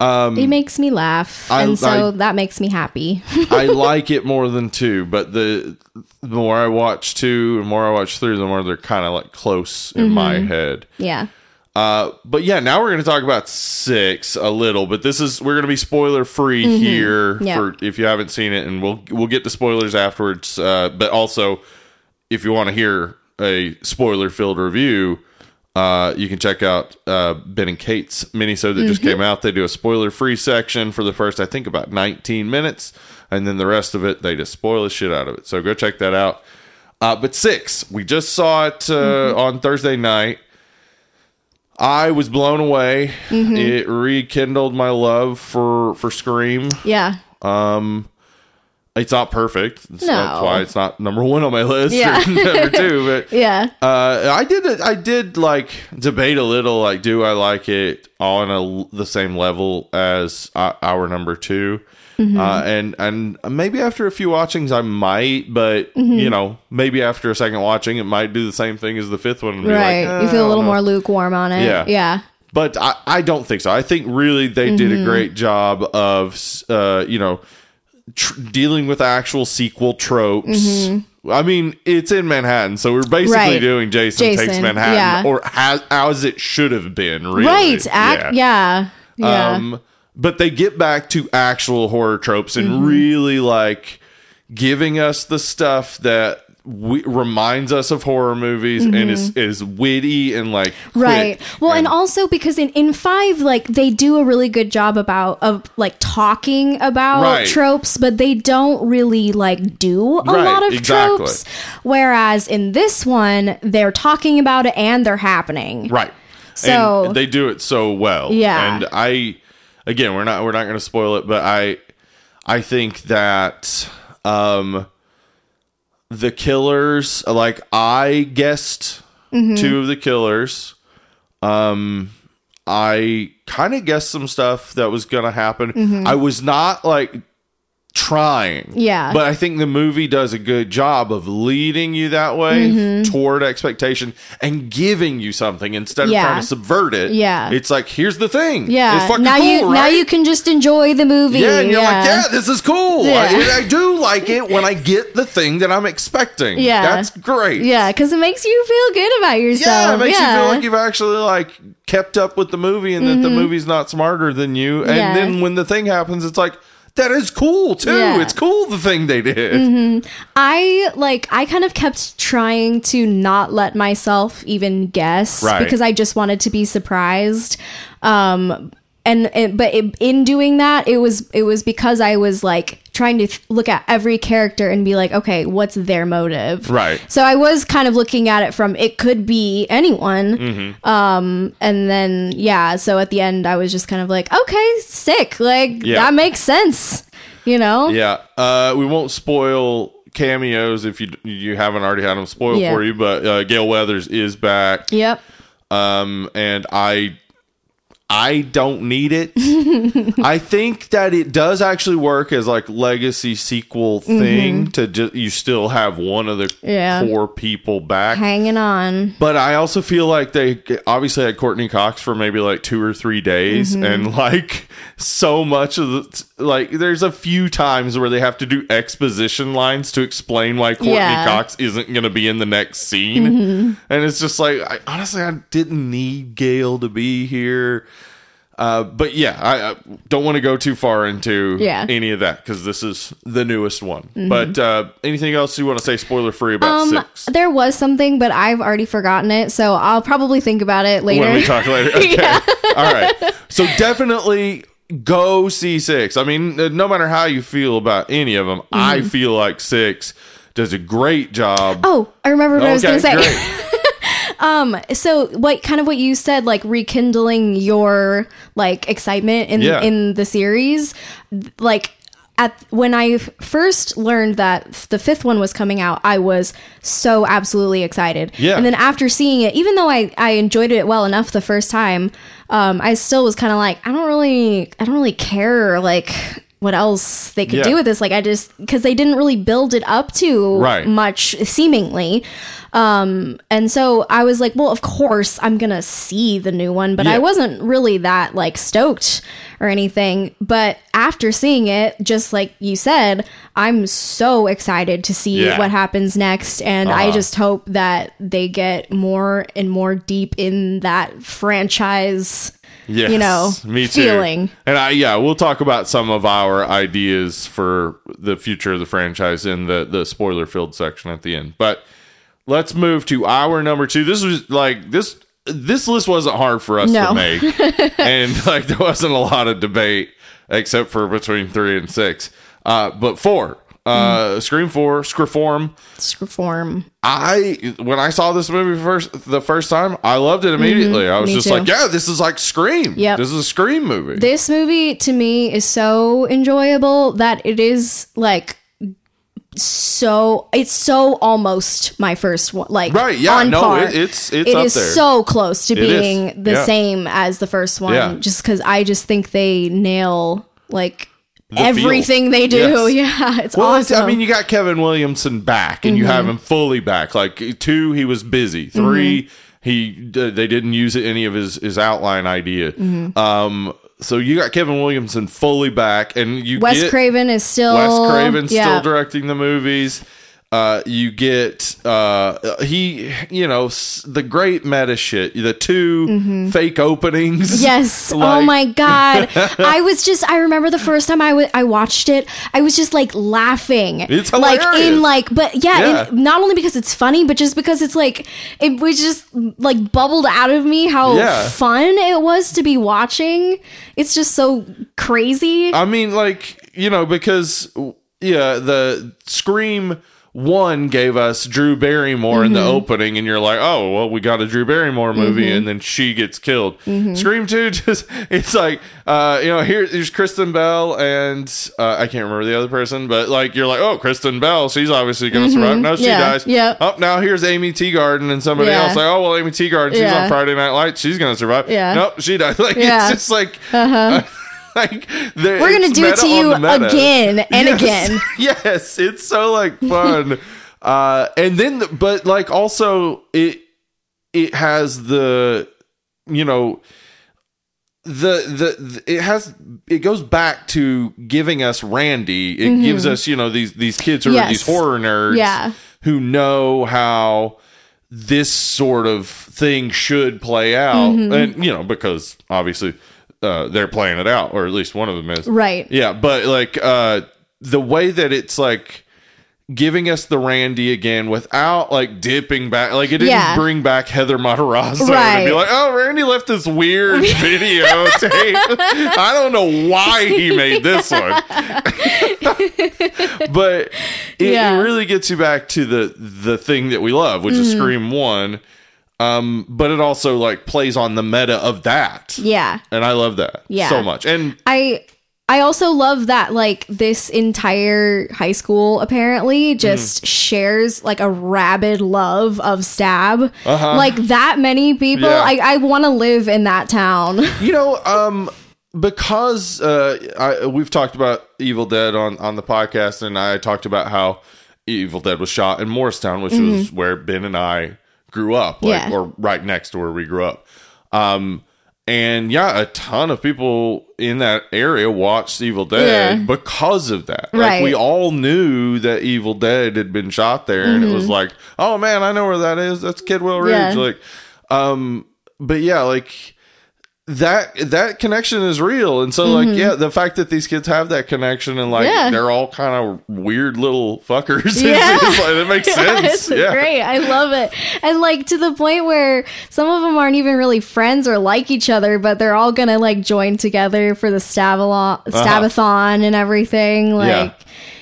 um, it makes me laugh. I- and so I- that makes me happy. I like it more than two, but the the more I watch two and more I watch three, the more they're kind of like close in my Mm-hmm. head. yeah. Uh, but yeah, now we're going to talk about six a little, but this is we're going to be spoiler free here Mm-hmm. Yeah. for if you haven't seen it, and we'll we'll get to spoilers afterwards. Uh, but also, if you want to hear a spoiler filled review, uh, you can check out uh, Ben and Kate's minisode that just Mm-hmm. came out. They do a spoiler free section for the first, I think, about 19 minutes, and then the rest of it they just spoil the shit out of it. So go check that out. Uh, but six, we just saw it uh, Mm-hmm. on Thursday night. I was blown away. Mm-hmm. It rekindled my love for for Scream. Yeah. Um it's not perfect. That's, No. that's why it's not number one on my list. Yeah. or number two, but Yeah. uh, I did. I did like debate a little. Like, do I like it on a, the same level as uh, our number 2 Mm-hmm. Uh, and and maybe after a few watchings, I might. But Mm-hmm. you know, maybe after a second watching, it might do the same thing as the fifth one. Right. like, you "Eh, feel a little more lukewarm on it. Yeah. Yeah. but I, I don't think so. I think really they did Mm-hmm. a great job of, uh, you know, tr- dealing with actual sequel tropes. I mean, it's in Manhattan, so we're basically Mm-hmm. Right. doing Jason, takes Manhattan, yeah. or as, as it should have been. Really, Right. Act. Yeah. Yeah. Um, but they get back to actual horror tropes and Mm-hmm. really like giving us the stuff that we, reminds us of horror movies and is is witty and like quick Mm-hmm. Right. Well, and, also because in, in five, like they do a really good job about of like talking about Right. tropes, but they don't really like do a Right, lot of exactly. tropes. Whereas in this one, they're talking about it and they're happening. Right. So- and they do it so well. Yeah. And I again, we're not we're not going to spoil it, but I I think that um the killers like I guessed Mm-hmm. two of the killers. Um I kind of guessed some stuff that was going to happen. I was not like trying. Mm-hmm. Yeah. But I think the movie does a good job of leading you that way Mm-hmm. toward expectation and giving you something instead of Yeah. trying to subvert it. Yeah. It's like, here's the thing. Yeah. It's fucking now cool, you now you can just enjoy the movie. yeah, and you're like, yeah, this is cool. Yeah. I, I do like it when I get the thing that I'm expecting. Yeah. That's great. Yeah, because it makes you feel good about yourself. Yeah, it makes you feel like you've actually like kept up with the movie and that the movie's not smarter than you. And Mm-hmm. Yeah. then when the thing happens, it's like that is cool too. Yeah. Mm-hmm. It's cool the thing they did. I like I kind of kept trying to not let myself even guess Right. because I just wanted to be surprised. Um and, and but it, in doing that it was it was because I was like trying to th- look at every character and be like okay what's their motive Right. so I was kind of looking at it from it could be anyone Mm-hmm. um and then yeah so at the end I was just kind of like okay sick like Yeah. that makes sense you know Yeah. Uh, we won't spoil cameos if you you haven't already had them spoiled Yeah. for you, but uh, Gale Weathers is back. yep Um, and I I don't need it. I think that it does actually work as like legacy sequel thing to just you still have one of the Mm-hmm. Yeah. core people back. hanging on But I also feel like they obviously had Courteney Cox for maybe like two or three days, Mm-hmm. and like so much of the like, there's a few times where they have to do exposition lines to explain why Courteney Yeah. Mm-hmm. Cox isn't going to be in the next scene, and it's just like, I, honestly, I didn't need Gale to be here. Uh, but yeah, I, I don't want to go too far into Yeah. Mm-hmm. any of that because this is the newest one. But uh, anything else you want to say spoiler free about Um, six? there was something, but I've already forgotten it, so I'll probably think about it later. When we talk later. Okay. All right. So definitely go see six. I mean, no matter how you feel about any of them, I Mm-hmm. feel like six does a great job. oh, I remember what I was going to say. great. so what kind of what you said like rekindling your like excitement in Yeah. in the series like at when I first learned that the fifth one was coming out, I was so absolutely excited. Yeah. And then after seeing it, even though I, I enjoyed it well enough the first time, um, I still was kind of like, I don't really, I don't really care like what else they could Yeah. do with this. Like I just because they didn't really build it up to Right. much seemingly. Um, and so I was like, well, of course I'm gonna see the new one, but Yeah. I wasn't really that like stoked or anything. But after seeing it, just like you said, I'm so excited to see Yeah. what happens next, and I Uh-huh. just hope that they get more and more deep in that franchise. Yes, you know, me too. feeling. And I, yeah, we'll talk about some of our ideas for the future of the franchise in the the spoiler filled section at the end. But let's move to our number two. This was like this. This list wasn't hard for us No. to make, and like there wasn't a lot of debate except for between three and six. Uh, but four, uh, Scream Four, Scriform. Form. I when I saw this movie first the first time, I loved it immediately. I was Mm-hmm. me just too. like, yeah, this is like Scream. Yeah, This is a Scream movie. This movie to me is so enjoyable that it is like so it's so almost my first one like Right, yeah, on no, par. it- it's- it's It up is there. so close to It is, being the yeah. same as the first one Yeah. just because i just think they nail like feel. everything they do Yes. yeah it's well, it's- awesome I mean, you got Kevin Williamson back, and you have mm-hmm. him fully back. Like two, he was busy. 3 mm-hmm. he d- they didn't use any of his his outline idea. Mm-hmm. Um, so you got Kevin Williamson fully back, and you wes craven is still Wes Craven yeah. still directing the movies. Uh, you get uh, he, you know, the great meta shit. The 2 fake openings. Mm-hmm. Yes. oh my god. I was just I remember the first time I wa- I watched it, I was just like laughing. It's hilarious. like in like but yeah, Yeah. not only because it's funny, but just because it's like it was just like bubbled out of me how Yeah. fun it was to be watching. It's just so crazy. I mean, like you know, because yeah, the Scream one gave us Drew Barrymore in the Mm-hmm. opening, and you're like, oh, well, we got a Drew Barrymore movie, and then she gets killed. Mm-hmm. Scream two, just it's like, uh, you know, here there's Kristen Bell, and uh, I can't remember the other person, but like you're like, oh, Kristen Bell, she's obviously gonna survive. No, she Mm-hmm. Yeah, dies. yeah. Oh, now here's Aimee Teegarden and somebody Yeah. else. Like, oh, well, Aimee Teegarden, she's Yeah. on Friday Night Lights, she's gonna survive. Yeah. Nope, she died. Like Yeah. it's just like. like We're gonna do it to you again and again. yes, it's so like fun. uh and then but like also it it has the you know the, the the it has it goes back to giving us Randy. It gives us, you know, these these kids who are Mm-hmm. Yes. these horror nerds Yeah. who know how this sort of thing should play out. Mm-hmm. And you know, because obviously uh, they're playing it out, or at least one of them is. Right. Yeah, but like uh the way that it's like giving us the Randy again without like dipping back like it didn't Yeah. bring back Heather Matarazzo Right. be like, oh Randy left this weird videotape. I don't know why he made this one. but it, Yeah. it really gets you back to the the thing that we love, which is Mm-hmm. Scream One. Um, but it also like plays on the meta of that. Yeah. And I love that Yeah. so much. And I I also love that like this entire high school apparently just shares like a rabid love of stab. Like that many people. Uh-huh. Yeah. I, I want to live in that town. You know, um, because uh, I, we've talked about Evil Dead on on the podcast, and I talked about how Evil Dead was shot in Morristown, which was where Ben and I grew up, like, Mm-hmm. Yeah. or right next to where we grew up. Um, and yeah, a ton of people in that area watched Evil Dead Yeah. because of that. Like Right. we all knew that Evil Dead had been shot there, and it Mm-hmm. was like, oh man, I know where that is. That's Kidwell Ridge. Yeah. Like, um, but yeah, like that that connection is real and so like yeah the fact that these kids have that connection and like Mm-hmm. Yeah. they're all kind of weird little fuckers Yeah. is like, that makes sense yeah great. I love it. And like to the point where some of them aren't even really friends or like each other, but they're all gonna like join together for the stabalon, stabathon and everything. Like Uh-huh.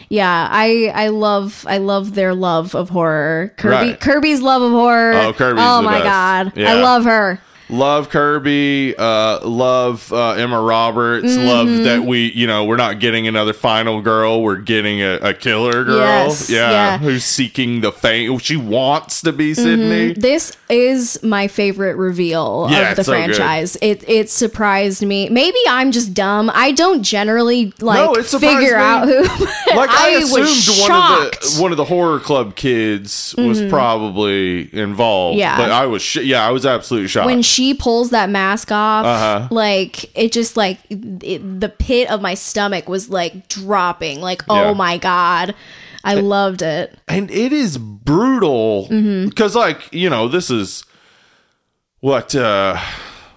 Yeah. yeah. I I love I love their love of horror. Kirby Right. Kirby's love of horror. Oh, Kirby's Oh the my best. god. Yeah. I love her. Love kirby uh love uh emma roberts love Mm-hmm. that we you know we're not getting another final girl we're getting a, a killer girl Yes, yeah, yeah. who's seeking the fame she wants to be Mm-hmm. sidney This is my favorite reveal Yeah, of the it's so franchise. It it surprised me. Maybe I'm just dumb. I don't generally like No, figure me. out who. like I, was assumed one of. Mm-hmm. the one of the horror club kids was probably involved. Yeah. but I was sh- yeah, I was absolutely shocked. when she pulls that mask off, Uh-huh. like it just like it, the pit of my stomach was like dropping. Like oh Yeah. my god, I loved it. and it is brutal Mm-hmm. because like you know this is what uh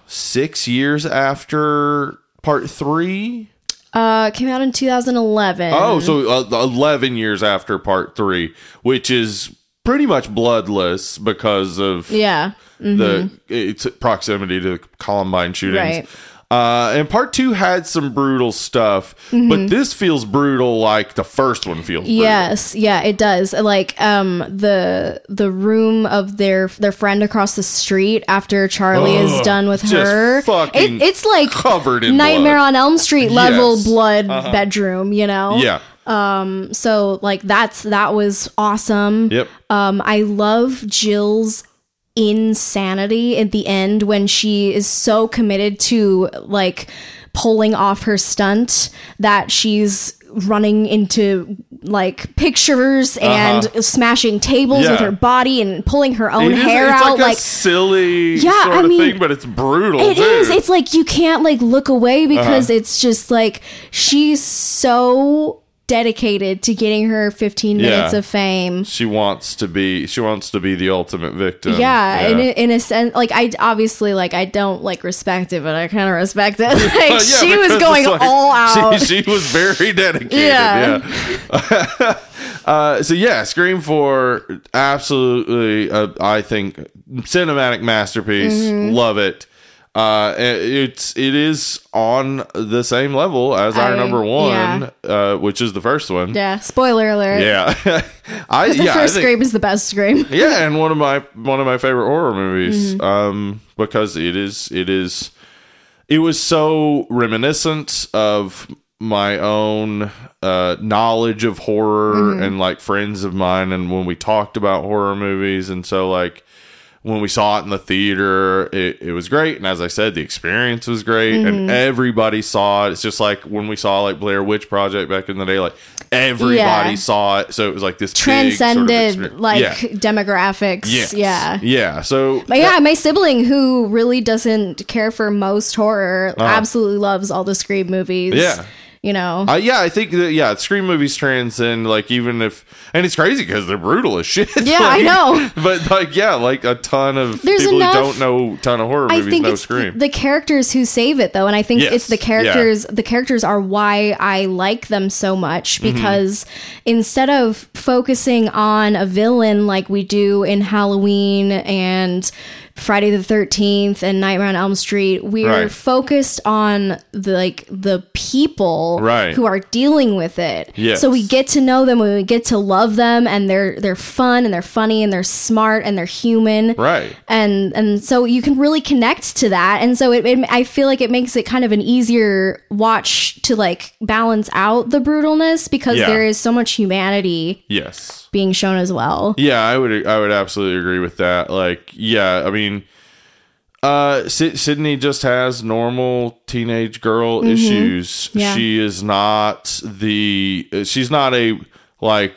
six years after part three Uh, came out in 2011. Oh, so uh, 11 years after part three, which is pretty much bloodless because of yeah, the its proximity to Columbine shootings. Right. Uh, and part two had some brutal stuff, Mm-hmm. but this feels brutal like the first one feels. Brutal. Yes, yeah, it does. Like um the the room of their their friend across the street after Charlie is done with her. It, it's like covered in Nightmare blood. on Elm Street level Yes. Uh-huh. blood bedroom, you know? Yeah. So like that's that was awesome. Yep. Um I love Jill's insanity at the end when she is so committed to like pulling off her stunt that she's running into like pictures and smashing tables Uh-huh. Yeah. with her body and pulling her own It is- hair it's out like, like a silly Yeah, sort I of mean, thing, but it's brutal. it too. is. It's like you can't like look away because Uh-huh. it's just like she's so dedicated to getting her 15 minutes Yeah. of fame. she wants to be. She wants to be the ultimate victim. Yeah, In, a, in a sense, like I obviously like I don't like respect it, but I kind of respect it. Like Yeah, she was going like- all out. She, she was very dedicated. Yeah. Yeah. uh, so yeah, Scream Four, absolutely. Uh, I think cinematic masterpiece. Mm-hmm. Love it. Uh, it's it is on the same level as our I- number one, uh, which is the first one. yeah, spoiler alert. Yeah, I The yeah, I first think- scream is the best scream. yeah, and one of my one of my favorite horror movies. Mm-hmm. Um, because it is it is it was so reminiscent of my own uh knowledge of horror Mm-hmm. and like friends of mine and when we talked about horror movies and so like when we saw it in the theater it, it was great and as i said the experience was great Mm-hmm. and everybody saw it it's just like when we saw like blair witch project back in the day like everybody Yeah. saw it so it was like this big sort of Transcended like Yeah. demographics. Yes. Yeah. Yeah. So But yeah, my sibling who really doesn't care for most horror absolutely loves all the Scream movies. Yeah. You know. uh, yeah, I think that yeah, scream movies transcend like even if and it's crazy because they're brutal as shit. Yeah, I know. But like yeah, like a ton of There's people enough- who don't know ton of horror I movies think know it's scream. the, characters who save it though, and I think Yes. it's the characters. The characters are why I like them so much Mm-hmm. because instead of focusing on a villain like we do in Halloween and Friday the Thirteenth and Nightmare on Elm Street, we're Right. focused on the like the people Right. who are dealing with it. Yes. So we get to know them, and we get to love them, and they're they're fun and they're funny and they're smart and they're human right. and and so you can really connect to that and so it, it i feel like it makes it kind of an easier watch to like balance out the brutalness because Yeah. there is so much humanity Yes. Being shown as well Yeah, I would I would absolutely agree with that. Like, yeah, I mean, uh, Sy- Sidney just has normal teenage girl issues. Mm-hmm. Yeah. She is not the she's not a like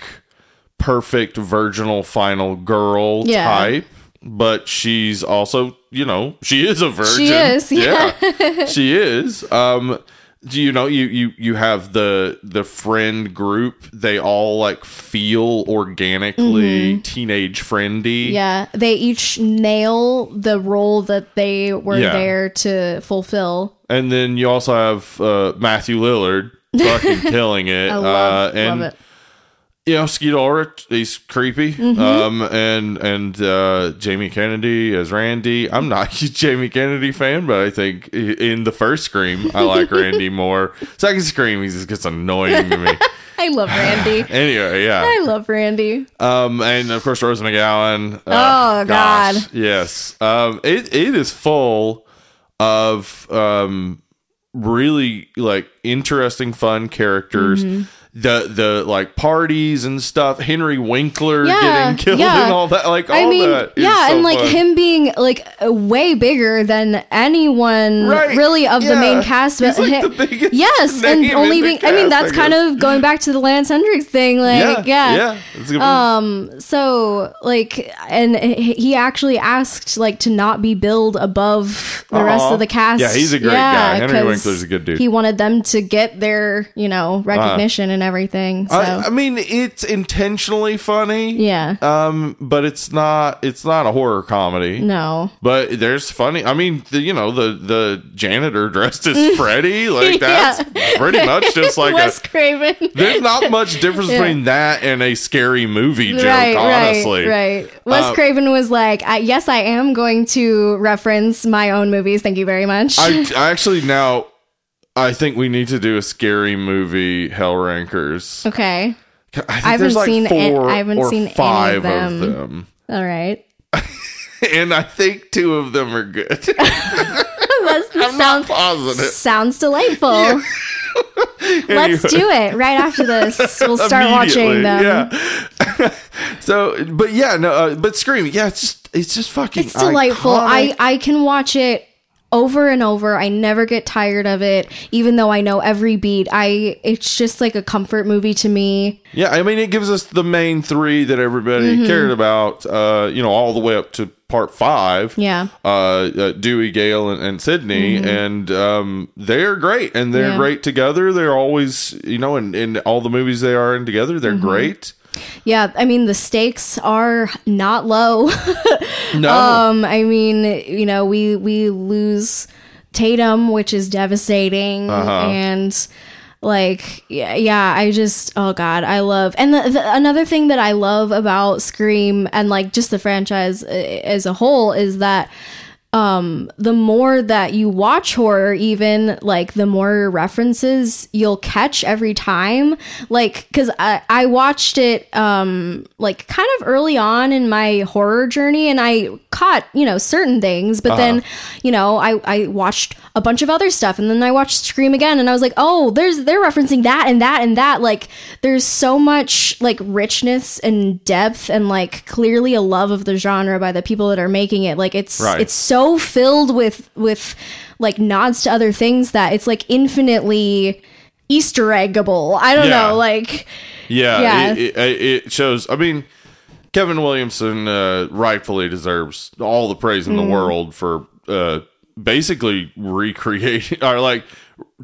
perfect virginal final girl Yeah. type, but she's also you know she is a virgin. She is, yeah. yeah, she is. Um, do you know you you you have the the friend group they all like feel organically teenage friendy Mm-hmm. Yeah, they each nail the role that they were Yeah. there to fulfill. and then you also have uh matthew lillard fucking killing it I love, uh and love it. You know skeet ulrich he's creepy Mm-hmm. um and and uh jamie kennedy as randy i'm not a jamie kennedy fan but i think in the first scream i like randy more second scream he just gets annoying to me I love Randy. anyway yeah I love Randy. Um, and of course, Rose McGowan. Uh, Oh, God. yes. Um, it it is full of um really like interesting, fun characters. Mm-hmm. The the like parties and stuff. Henry Winkler Yeah, getting killed yeah. and all that. Like all I mean, that. yeah, so and like fun. him being like way bigger than anyone Right, really of the main cast. He's, like, the biggest yes, and only being. I mean, that's I kind of going back to the Lance Hendricks thing. Like, yeah, yeah, yeah. That's a good point. Um. So like, and he actually asked like to not be billed above the rest of the cast. Yeah, he's a great guy. Henry Winkler's a good dude. He wanted them to get their you know recognition and everything. So I, I mean, it's intentionally funny. yeah, Um, but it's not. It's not a horror comedy. no. But there's funny. I mean, the, you know, the the janitor dressed as Freddy, like that's pretty much just like Wes a. Craven. There's not much difference Yeah. between that and a scary movie joke. right, honestly, right, right. Wes Uh, Craven was like, I, "Yes, I am going to reference my own movies. Thank you very much." I, I actually now, I think we need to do a scary movie Hell Rankers. okay, I, think haven't like seen four I haven't or seen any of five them. of them, all right. and I think two of them are good. That I'm not sounds positive. sounds delightful. Let's do it right after this. We'll start watching them. Yeah. so, but yeah, no, uh, but Scream, yeah, it's just it's just fucking. It's delightful. I. I can watch it over and over. I never get tired of it, even though I know every beat. I it's just like a comfort movie to me. yeah, I mean, it gives us the main three that everybody Mm-hmm. cared about. Uh, you know, all the way up to part five. Yeah. Uh, uh Dewey, Gale, and, and Sidney, and um, they're great, and they're Mm-hmm. Yeah. great together. They're always, you know, in, in all the movies they are in together, they're Mm-hmm. great. Yeah, I mean the stakes are not low. No, um, I mean, you know, we we lose Tatum, which is devastating, Uh-huh. and like yeah, yeah, I just oh god, I love and the, the, another thing that I love about Scream and like just the franchise uh, as a whole is that um the more that you watch horror even like the more references you'll catch every time. Like because I, I watched it um like kind of early on in my horror journey and i caught you know certain things but then you know i i watched a bunch of other stuff and then i watched scream again and i was like oh there's they're referencing that and that and that. Like there's so much like richness and depth and like clearly a love of the genre by the people that are making it. Like it's Right. it's so filled with with like nods to other things that it's like infinitely easter eggable i don't Yeah. know like Yeah, Yeah. It, it, it shows. I mean, Kevin Williamson uh, rightfully deserves all the praise in the Mm. world for uh, basically recreating or like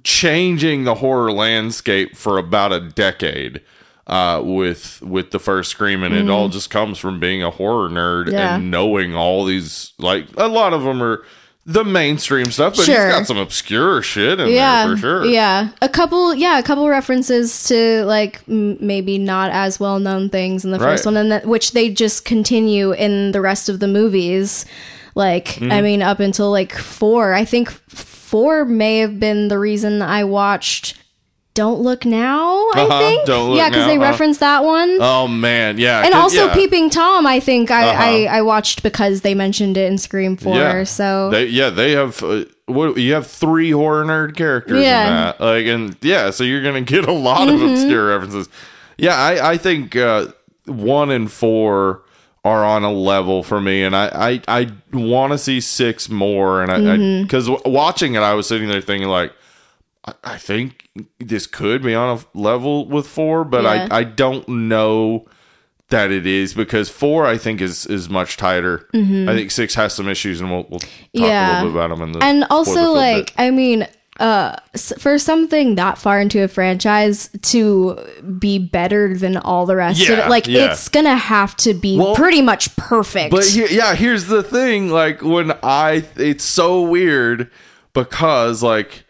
changing the horror landscape for about a decade uh, with with the first Scream, and it all just comes from being a horror nerd Mm. Yeah. and knowing all these. Like a lot of them are the mainstream stuff, but Sure. he's got some obscure shit in yeah there for sure. yeah a couple yeah a couple references to like m- maybe not as well known things in the first Right. one and that which they just continue in the rest of the movies like Mm-hmm. i mean up until like four i think four may have been the reason i watched don't look now i Uh-huh, think Don't Look yeah because they Now, uh, referenced that one Oh man, yeah, And also yeah. peeping tom i think I, Uh-huh. I i watched because they mentioned it in scream 4 so they, yeah, they have uh, what you have three horror nerd characters Yeah. Mm-hmm. in that, like, and yeah, so you're gonna get a lot of obscure references. Yeah, I I think uh, one and four are on a level for me, and I I, I want to see six more, and I Mm-hmm. because watching it, I was sitting there thinking like. I- I think this could be on a level with four, but Yeah. I, I don't know that it is because four I think is is much tighter. I think six has some issues, and we'll we'll talk Mm-hmm. Yeah. a little bit about them in the and also bit. like i mean s- for something that far into a franchise to be better than all the rest of it, like yeah. it's gonna have to be Well, pretty much perfect. But he- yeah, here's the thing. Like when I, it's so weird because like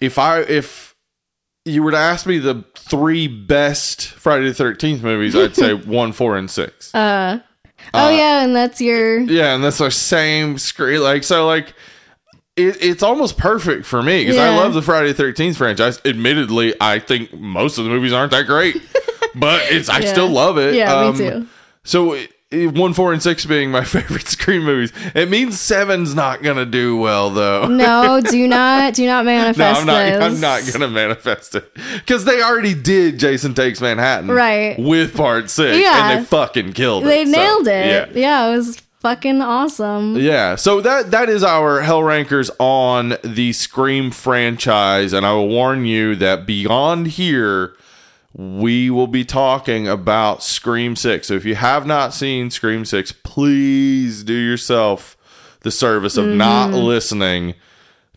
if I if you were to ask me the three best Friday the Thirteenth movies, I'd say one, four, and six. Uh, oh yeah, and that's your yeah, and that's our same screen. Like so, like. It, it's almost perfect for me because I love the Friday the Thirteenth franchise. Admittedly, I think most of the movies aren't that great, but it's I Yeah. still love it. Yeah, Um, me too. So it- one, four, and six being my favorite Scream movies, it means seven's not gonna do well though. No, do not do not No, manifest I'm not. I'm not gonna manifest it because they already did Jason Takes Manhattan, Right. With part six, Yeah. and they fucking killed it. They So, nailed it. Yeah. Yeah. it was fucking awesome. Yeah, so that that is our Hell Rankers on the Scream franchise, and I will warn you that beyond here, we will be talking about Scream Six. So if you have not seen Scream Six, please do yourself the service of not listening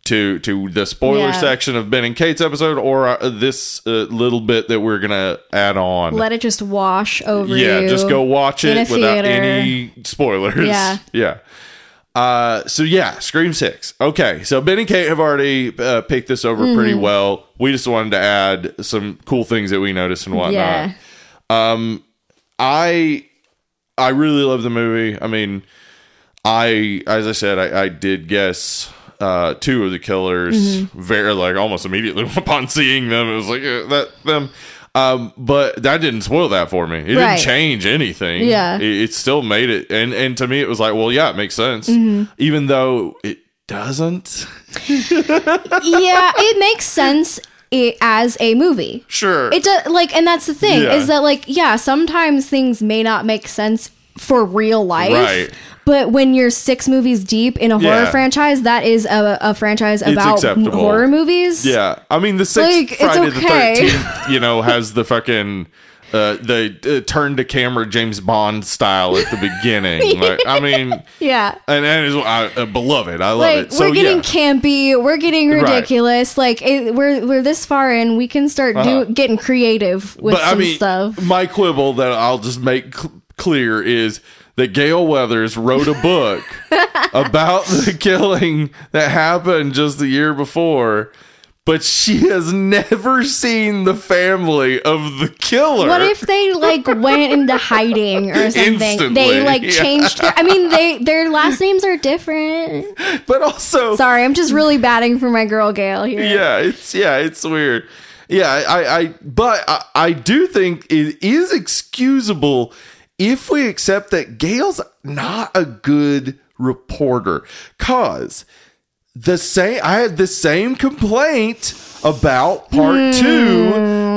to to the spoiler Mm-hmm. Yeah. section of Ben and Kate's episode or uh, this uh, little bit that we're gonna add on. Let it just wash over Yeah, you. Yeah, just go watch it without theater. any spoilers. Yeah. Yeah. Uh, so yeah, Scream Six. Okay, so Ben and Kate have already uh, picked this over Mm-hmm. pretty well. We just wanted to add some cool things that we noticed and whatnot. Yeah. I I really love the movie. I mean, I as I said, I, I did guess uh, two of the killers Mm-hmm. very like almost immediately upon seeing them. It was like uh, that them. Um, but that didn't spoil that for me. It Right. didn't change anything. Yeah. it, it still made it, and and to me, it was like, well, yeah, it makes sense, Mm-hmm. even though it doesn't. yeah, it makes sense i as a movie. Sure, It does like and that's the thing Yeah. is that like yeah, sometimes things may not make sense for real life. Right. But when you're six movies deep in a horror Yeah. franchise, that is a, a franchise about acceptable. horror movies. Yeah, I mean the sixth Like, it's Friday okay. the Thirteenth, you know, has the fucking uh, the uh, turn to camera James Bond style at the beginning. like, I mean, Yeah. and and is I uh, beloved. I love Like it. So we're getting yeah, campy, we're getting Right. ridiculous. Like it, we're we're this far in, we can start Uh-huh. do, getting creative with but I some mean, stuff. my quibble that I'll just make cl- clear is that Gale Weathers wrote a book about the killing that happened just the year before. But she has never seen the family of the killer. What if they like went into hiding or something? Instantly, they like yeah. changed their I mean they their last names are different. but also Sorry, I'm just really batting for my girl Gale here. yeah it's yeah it's weird yeah i i but I, I do think it is excusable if we accept that gale's not a good reporter cause the same i had the same complaint about part hmm. two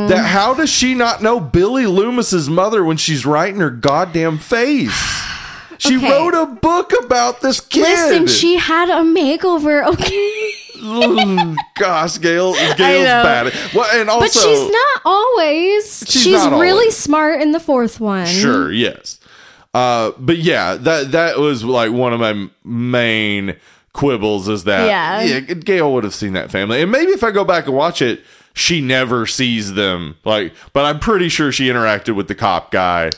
that how does she not know billy loomis's mother when she's right in her goddamn face she Okay. wrote a book about this kid Listen, she had a makeover, okay? Gosh, Gale, Gale's bad. Well, and also, But she's not always. She's She's, not really always. smart in the fourth one. sure, yes. Uh, but yeah, that that was like one of my main quibbles is that Yeah. Gale would have seen that family, and maybe if I go back and watch it, she never sees them. Like, but I'm pretty sure she interacted with the cop guy,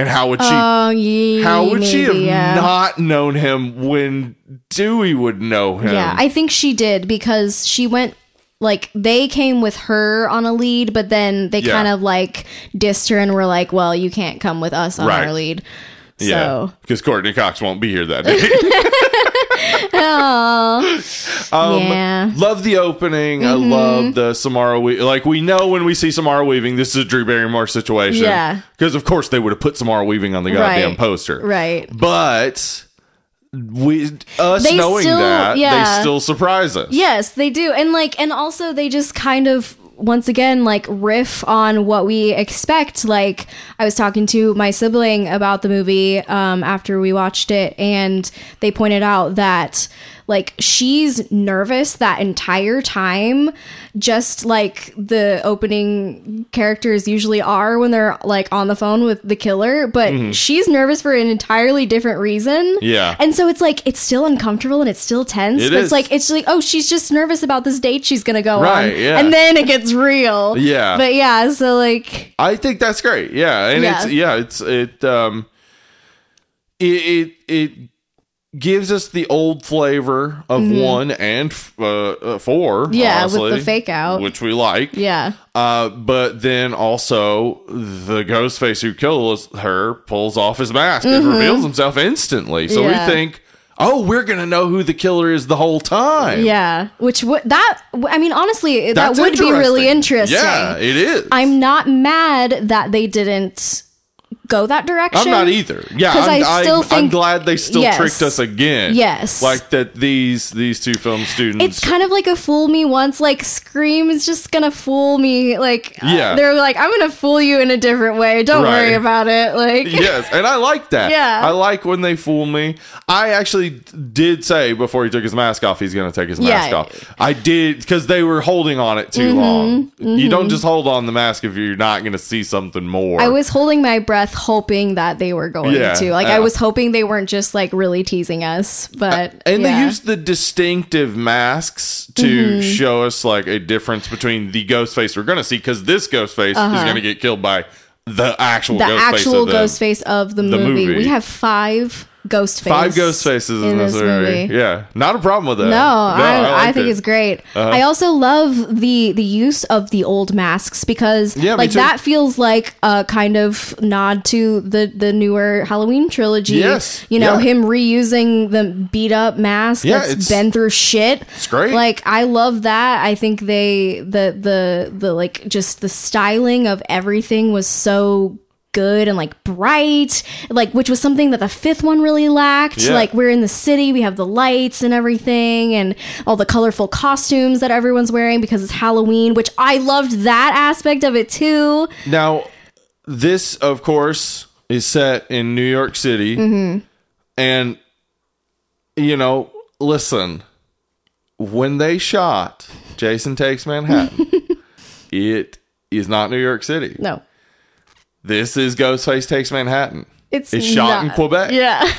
and how would she? Oh, yeah. how would she have yeah. not known him when Dewey would know him? Yeah, I think she did because she went like they came with her on a lead, but then they Yeah. kind of like dissed her and were like, "Well, you can't come with us on Right. our lead." yeah, because Courteney Cox won't be here that day. Um, yeah, Love the opening. I Mm-hmm. love the Samara. We- like we know when we see Samara Weaving, this is a Drew Barrymore situation. Yeah. because of course they would have put Samara Weaving on the goddamn Right. poster. right. But we us They knowing still- that yeah. they still surprise us. Yes, they do. And like and also they just kind of once again like riff on what we expect. Like I was talking to my sibling about the movie um after we watched it and they pointed out that like she's nervous that entire time, just like the opening characters usually are when they're like on the phone with the killer. But she's nervous for an entirely different reason. Mm-hmm. Yeah. and so it's like it's still uncomfortable and it's still tense. It but is. it's like it's like oh she's just nervous about this date she's gonna go Right, on, yeah. and then it gets real. Yeah. but yeah, so like I think that's great. Yeah, and Yeah. it's yeah, it's it um it it, it gives us the old flavor of one and uh, uh, four. Mm-hmm. Yeah, with the fake out. which we like. yeah. Uh, but then also the ghost face who kills her pulls off his mask and reveals himself instantly. So Mm-hmm. Yeah. we think, oh, we're gonna know who the killer is the whole time. Yeah, which would that I mean honestly That's that would be really interesting. Yeah, it is. I'm not mad that they didn't go that direction. I'm not either. Yeah, I still I'm, I'm glad they still Yes. tricked us again. Yes. like that. These these two film students. It's kind of like a fool me once. Like Scream is just gonna fool me. Like uh, Yeah. they're like I'm gonna fool you in a different way. Don't Right. worry about it. Like yes, and I like that. Yeah. I like when they fool me. I actually did say before he took his mask off, he's to take his mask off. I did because they were holding on it too Mm-hmm. long. You don't just hold on the mask if you're not to see something more. I was holding my breath, hoping that they were going Yeah, to. Like uh, I was hoping they weren't just like really teasing us. But and they yeah. used the distinctive masks to Mm-hmm. show us like a difference between the ghost face we're going to see because this ghost face is going to get killed by the actual Uh-huh. the ghost face actual of the, ghost face of the, movie. movie. We have five ghost faces. Five ghost faces in, this, movie. Yeah, not a problem with that. No, I, I, liked think it. Uh-huh. it's great. I also love the the use of the old masks because Yeah, like that feels like a kind of nod to the the newer Halloween trilogy. Yes, you know yeah. him reusing the beat up mask Yeah, that's it's- been through shit. It's great. Like I love that. I think they the the the like just the styling of everything was so good and like bright like which was something that the fifth one really lacked Yeah. like we're in the city we have the lights and everything and all the colorful costumes that everyone's wearing because it's halloween which i loved that aspect of it too Now, this, of course, is set in New York City. Mm-hmm. And, you know, listen, when they shot Jason Takes Manhattan, it is not New York City. no This is Ghostface Takes Manhattan. it's It's shot in Quebec. yeah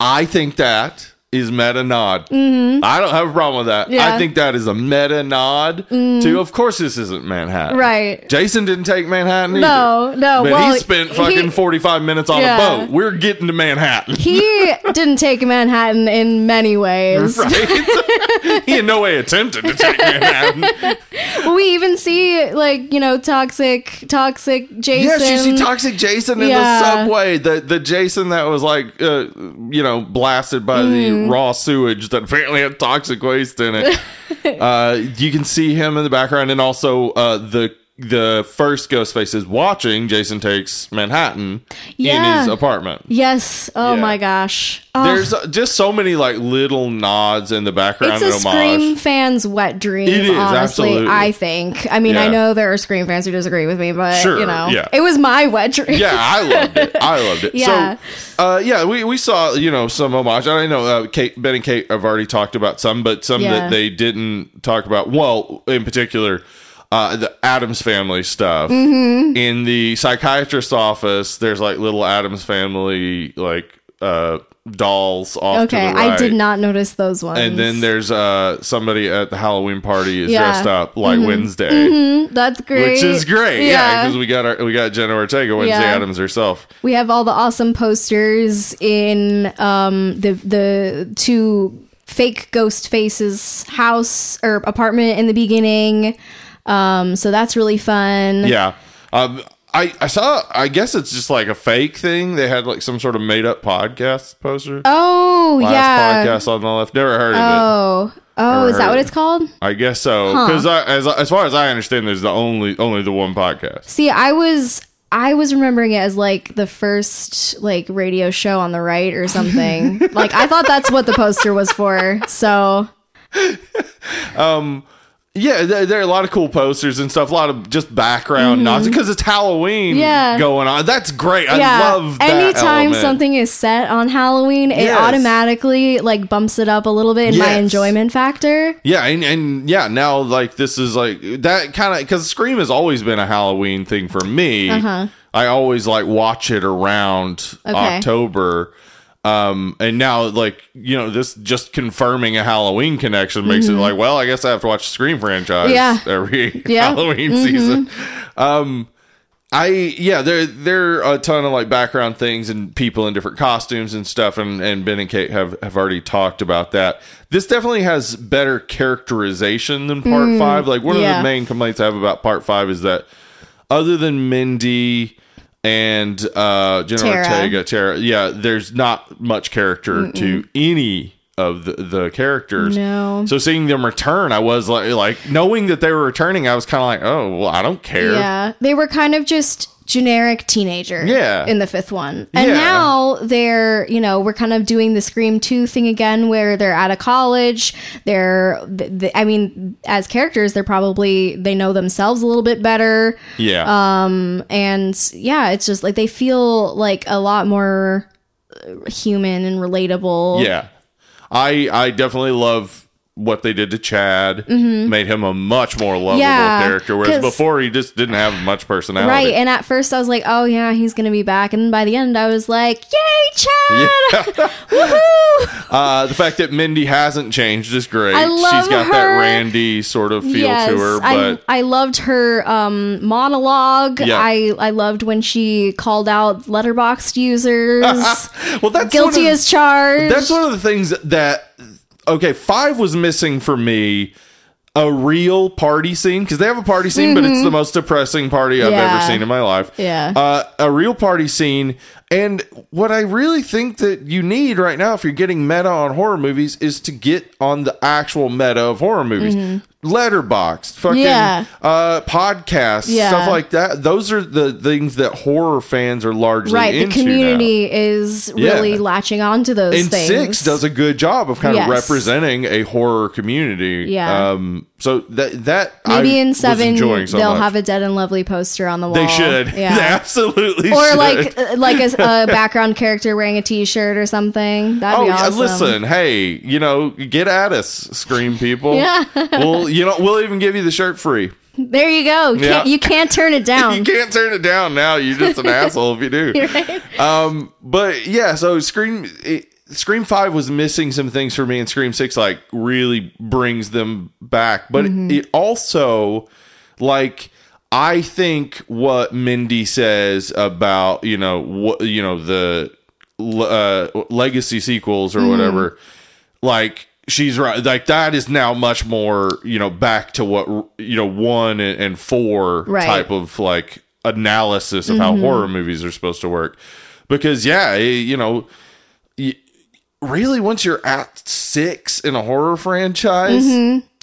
I think that is meta nod. I don't have a problem with that. Mm-hmm. Yeah. Mm-hmm. I think that is a meta nod to, of course, this isn't Manhattan. Right. Jason didn't take Manhattan either. No, no, But well, he spent fucking he- 45 minutes on Yeah. a boat. We're getting to Manhattan. he didn't take manhattan in many ways Right? he in no way attempted to take Manhattan. we even see like you know toxic toxic jason Yes, you see Toxic Jason in Yeah. the subway. The the Jason that was like, uh, you know, blasted by Mm. the raw sewage that apparently had toxic waste in it. uh, you can see him in the background, and also uh, the the first Ghostface is watching Jason takes Manhattan in his apartment. yes oh Yeah. my gosh Oh, There's uh, just so many like little nods in the background it's a. Scream fan's wet dream. It is, honestly, absolutely. I think. I mean, I know there are Scream fans who disagree with me, but Sure, you know, yeah. it was my wet dream. yeah, I loved it. I loved it. Yeah. So, uh, yeah, we, we saw you know some homage. I know uh, Kate, Ben and Kate have already talked about some, but some Yeah. that they didn't talk about. Well, in particular, uh, the Addams family stuff. Mm-hmm. In the psychiatrist's office, there's like little Addams family like uh, dolls off Okay, to the right. I did not notice those ones. And then there's uh, somebody at the Halloween party is Yeah. Mm-hmm. dressed up like Wednesday. that's great. Which is great, yeah, Yeah, because we got our we got Jenna Ortega, Wednesday Yeah. Addams herself. we have all the awesome posters in um the the two fake ghost faces house or apartment in the beginning. Um, so that's really fun. Yeah. Um, I, I saw, I guess it's just like a fake thing. They had like some sort of made up podcast poster. Oh Last yeah. podcast on the left. Never heard of it. Oh. Oh, Never is that what it's called? I guess so. Because as, as far as I understand, there's the only only the one podcast. See, I was I was remembering it as like the first like radio show on the right or something. like I thought that's what the poster was for. So Yeah, there, there are a lot of cool posters and stuff. A lot of just background nods because it's Halloween Mm-hmm. Yeah. going on. That's great. I yeah. love that Anytime element. something is set on Halloween, it Yes. automatically like bumps it up a little bit in my enjoyment factor. Yeah, and, and yeah, now like this is like that kind of because Scream has always been a Halloween thing for me. Uh-huh. I always like watch it around Okay. October. Um, and now like you know this just confirming a Halloween connection makes it like well I guess I have to watch the Scream franchise Mm-hmm. Yeah. every Yeah. Mm-hmm. Halloween season. Um, I yeah, there there are a ton of like background things and people in different costumes and stuff, and and Ben and Kate have have already talked about that. This definitely has better characterization than Part Five. Like one of Mm, the main complaints I have about Part Five is that other than Mindy and uh Jenna Tara. Ortega, Tara, yeah, there's not much character to any of the, the characters. No. So seeing them return, I was like, like knowing that they were returning, I was kind of like, oh, well, I don't care. Yeah, they were kind of just generic teenager. Yeah. in the fifth one, and Yeah. now they're you know we're kind of doing the Scream two thing again, where they're out of college. They're, th- th- I mean, as characters, they're probably they know themselves a little bit better, Yeah. Um, and yeah, it's just like they feel like a lot more uh, human and relatable. Yeah. I I definitely love what they did to Chad. Made him a much more lovable Mm-hmm. Yeah, character, Whereas before he just didn't have much personality. Right, and at first I was like, "Oh yeah, he's gonna be back," and by the end I was like, "Yay, Chad! Woohoo!" Uh, the fact that Mindy hasn't changed is great. I love She's got that her. Randy sort of feel to her, but I loved her um, monologue. Yeah. I I loved when she called out Letterboxd users, well, that's guilty of, as charged. That's one of the things that okay, five was missing for me. A real party scene because they have a party scene, but it's the most depressing party I've Mm-hmm. Yeah. ever seen in my life. Yeah. uh, a real party scene, and what I really think that you need right now, if you're getting meta on horror movies, is to get on the actual meta of horror movies. Letterboxd, fucking Mm-hmm. Yeah. uh, podcasts, Yeah. stuff like that. Those are the things that horror fans are largely right, the into now. community is really Yeah. latching onto those and things. six does a good job of kind Yes. of representing a horror community. Yeah. Um. So that that Maybe I in seven so they'll much. have a dead and lovely poster on the wall. They should. Yeah. They absolutely or should. like uh, like a, a background character wearing a t-shirt or something. That'd Oh, be awesome. listen, hey, you know, get at us, Scream people. Yeah. well, you know, we'll even give you the shirt free. There you go. You, Yeah. can't, you can't turn it down. You can't turn it down now. You're just an asshole if you do. right? Um, but yeah, so Scream it, Scream Five was missing some things for me, and Scream Six like really brings them back. But Mm-hmm. it also like I think what Mindy says about you know what you know the uh, legacy sequels Mm-hmm. or whatever, like. She's right. Like that is now much more, you know, back to what you know, one and, and four Right. type of like analysis of how horror movies are supposed to work because yeah you know really once you're at six in a horror franchise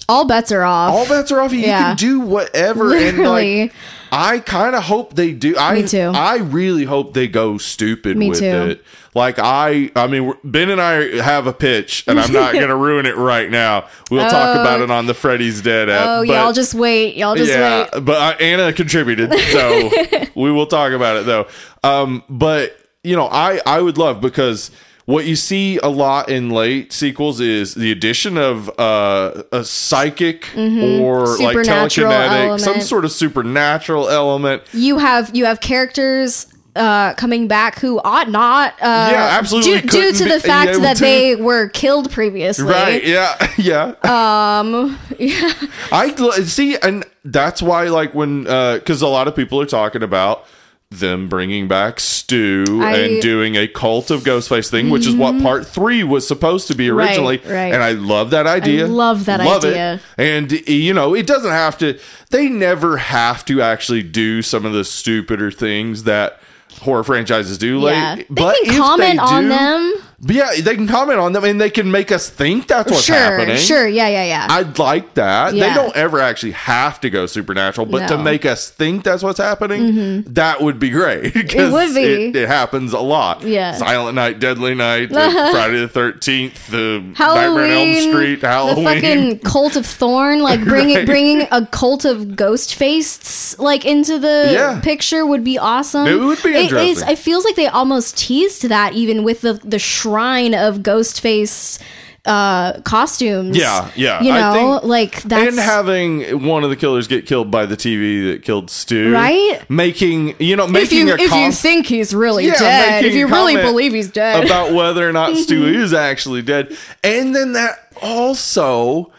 All bets are off. all bets are off you Yeah. can do whatever and Literally. like i kind of hope they do i Me too. i really hope they go stupid Me with too. it like i i mean ben and i have a pitch and i'm not gonna ruin it right now we'll talk about it on the freddy's dead app oh, but- y'all just wait. Y'all just yeah, wait. but uh, Anna contributed, so we will talk about it though. Um, but you know, I I would love because what you see a lot in late sequels is the addition of uh, a psychic or like Mm-hmm. Telekinetic, some sort of supernatural element. You have you have characters uh, coming back who ought not. Uh, Yeah, absolutely Due, due to the fact that to. they were killed previously. Right? Yeah, yeah. Um. Yeah. I see, and that's why, like, when because a lot of people are talking about them bringing back Stu I- and doing a cult of Ghostface thing, which is what mm-hmm. Part Three was supposed to be originally. right. And I love that idea. love that it. idea. And you know, it doesn't have to. They never have to actually do some of the stupider things that horror franchises do. Yeah. Like, They but can comment they on do- them. But yeah, they can comment on them and they can make us think that's what's sure, happening. sure, yeah, yeah, yeah. I'd like that. They don't ever actually have to go supernatural, but to No. Mm-hmm. make us think that's what's happening, that would be great. 'cause would be. It, it happens a lot. Yeah. Silent Night, Deadly Night, Friday the Thirteenth, the Halloween, Nightmare on Elm Street, Halloween. the fucking cult of Thorn, like bringing Right. bringing a cult of ghost faced like into the Yeah. picture would be awesome. It would be interesting. it feels like they almost teased that even with the the shrine of ghost face uh costumes. Yeah, yeah. You I know, think- like that's and having one of the killers get killed by the TV that killed Stu, Right? Making you know if making you a if com- you think he's really Yeah, dead, if you really believe he's dead. about whether or not Stu is actually dead. And then that also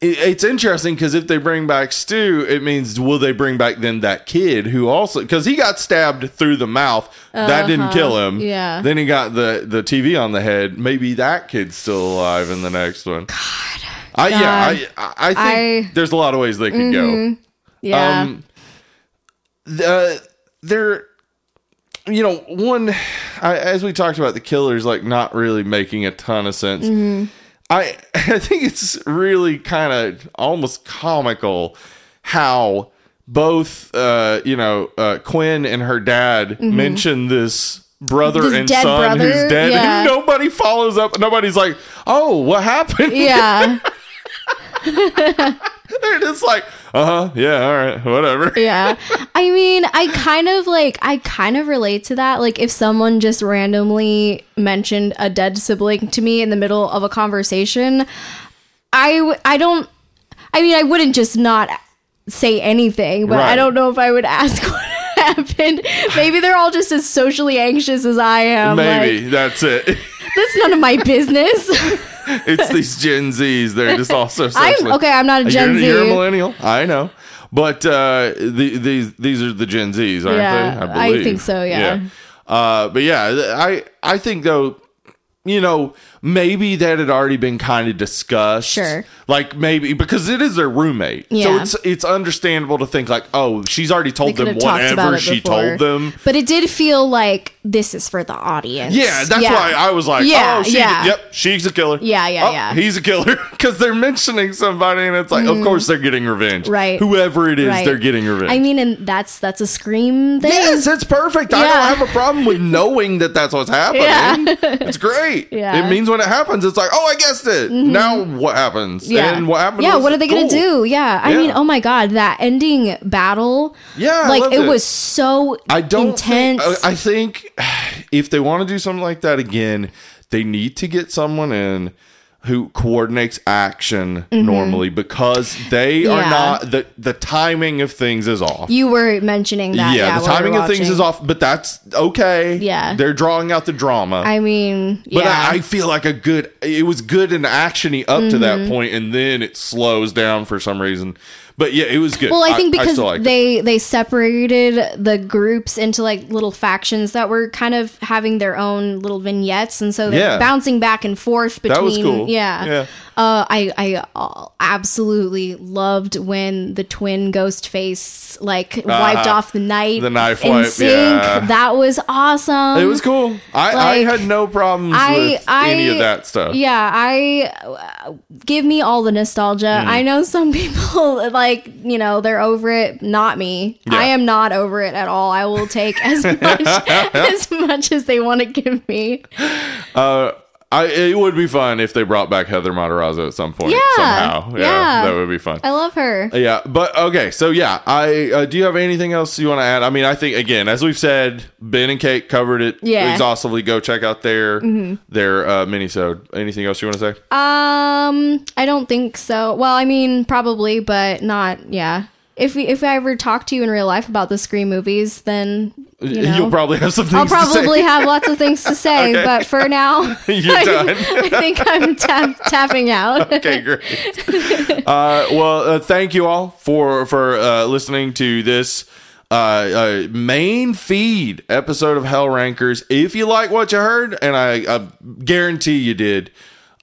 it's interesting because if they bring back Stu, it means will they bring back then that kid who also because he got stabbed through the mouth that didn't kill him. Uh-huh. Yeah. Then he got the the TV on the head. Maybe that kid's still alive in the next one. God. I, yeah, I I think I- Mm-hmm. there's a lot of ways they could go. yeah. Um, the there, you know, one I, as we talked about the killers, like not really making a ton of sense. Mm-hmm. I I think it's really kind of almost comical how both uh you know uh Quinn and her dad mention this brother Mm-hmm. This and dead son brother? who's dead Yeah. and nobody follows up nobody's like oh what happened yeah. they're just like uh-huh yeah all right whatever. Yeah. I mean i kind of like i kind of relate to that. Like if someone just randomly mentioned a dead sibling to me in the middle of a conversation i w- i don't i mean i wouldn't just not say anything but i don't know if i would ask what happened. Maybe they're all just as socially anxious as i am maybe like that's it. that's none of my business it's these Gen Zs. They're just also i'm okay i'm not a gen you're, z You're a millennial. I know. But uh, the, these these are the Gen Zs, aren't Yeah, they? I believe. think so, yeah. Uh, but yeah, I I think though, you know, maybe that had already been kind of discussed. Sure. Like maybe because it is their roommate, so it's it's understandable to think like, oh, she's already told them have talked about whatever she before. told them. But it did feel like this is for the audience. Yeah, that's why I was like, Yeah, oh, she, yeah. yep, she's a killer. Yeah, yeah, Oh, yeah. He's a killer because they're mentioning somebody, and it's like, of mm. course they're getting revenge. Right. Whoever it is, Right. they're getting revenge. I mean, and that's that's a scream thing. yes, it's perfect. I don't have a problem with knowing that that's what's happening. Yeah. it's great. Yeah. It means when it happens, it's like, oh, I guessed it. Mm-hmm. Now what happens? Yeah. And what happened? Yeah, what are they gonna cool. do? Yeah. I Yeah. mean, oh my god, that ending battle. Yeah, Like it, it. was so I don't intense. Think, I think if they want to do something like that again, they need to get someone in who coordinates action normally because they are Mm-hmm. Not the the timing of things is off. you were mentioning that. yeah, Yeah, the while we timing of things is off, but that's okay. Yeah. they're drawing out the drama. I mean, but yeah. I, I feel like a good. It was good and actiony up to Mm-hmm. that point, and then it slows down for some reason. But yeah, it was good. well, I think because still liked it. they they separated the groups into like little factions that were kind of having their own little vignettes, and so they're Yeah. bouncing back and forth between. That was cool. Yeah, Yeah. Uh, I I uh, absolutely loved when the twin ghost face like wiped Uh, off the night the knife in wipe, sync. yeah. That was awesome. It was cool. I, I had no problems I- with I- any of that stuff. Yeah, I uh, give me all the nostalgia. Hmm. I know some people like, you know, they're over it, not me. Yeah. I am not over it at all. I will take as much as much as they want to give me. Uh, I, it would be fun if they brought back Heather Matarazzo at some point Yeah, somehow. yeah. that would be fun. I love her. Yeah, but okay, so yeah, I uh, do you have anything else you want to add? I mean, I think again, as we've said, Ben and Kate covered it Yeah. Mm-hmm. exhaustively. Go check out their their uh, minisode. Anything else you want to say? Um, I don't think so. Well, I mean, probably, but not. Yeah. If we, if I ever talk to you in real life about the Scream movies, then you know, will probably have some things I'll probably have lots of things to say, Okay. but for now, You're I. I think I'm tap, tapping out. okay, great. Uh, well, uh, thank you all for for uh, listening to this uh, uh, main feed episode of Hell Rankers. If you like what you heard, and I, I guarantee you did.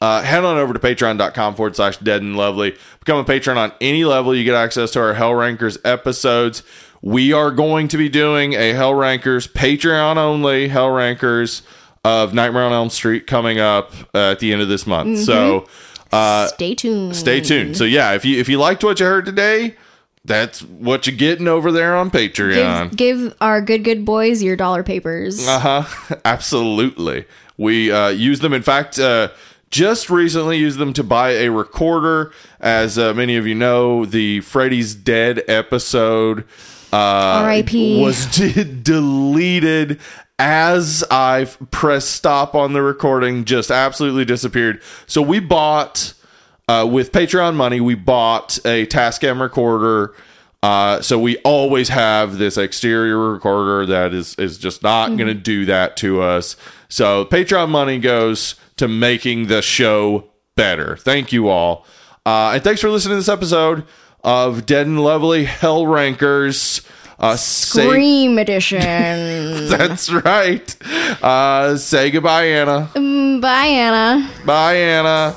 Uh, head on over to patreon.com forward slash dead and lovely. Become a patron on any level. You get access to our Hell Rankers episodes. We are going to be doing a Hell Rankers Patreon only Hell Rankers of Nightmare on Elm Street coming up uh, at the end of this month. So uh, Stay tuned. stay tuned. So yeah, if you if you liked what you heard today, that's what you're getting over there on Patreon. Give, give our good good boys your dollar papers. Uh huh. Absolutely. We uh, use them. In fact, uh, just recently used them to buy a recorder. As uh, many of you know, the Freddy's Dead episode uh, R.I.P.. was de- deleted as I pressed stop on the recording. Just absolutely disappeared. So we bought. Uh, with Patreon money, we bought a Tascam recorder. Uh, so we always have this exterior recorder that is is just not going to do that to us. So Patreon money goes to making the show better. Thank you all, uh, and thanks for listening to this episode of Dead and Lovely Hell Rankers. Uh, say- Scream edition. that's right. Uh, say goodbye, Anna. Mm, Bye, Anna. Bye, Anna.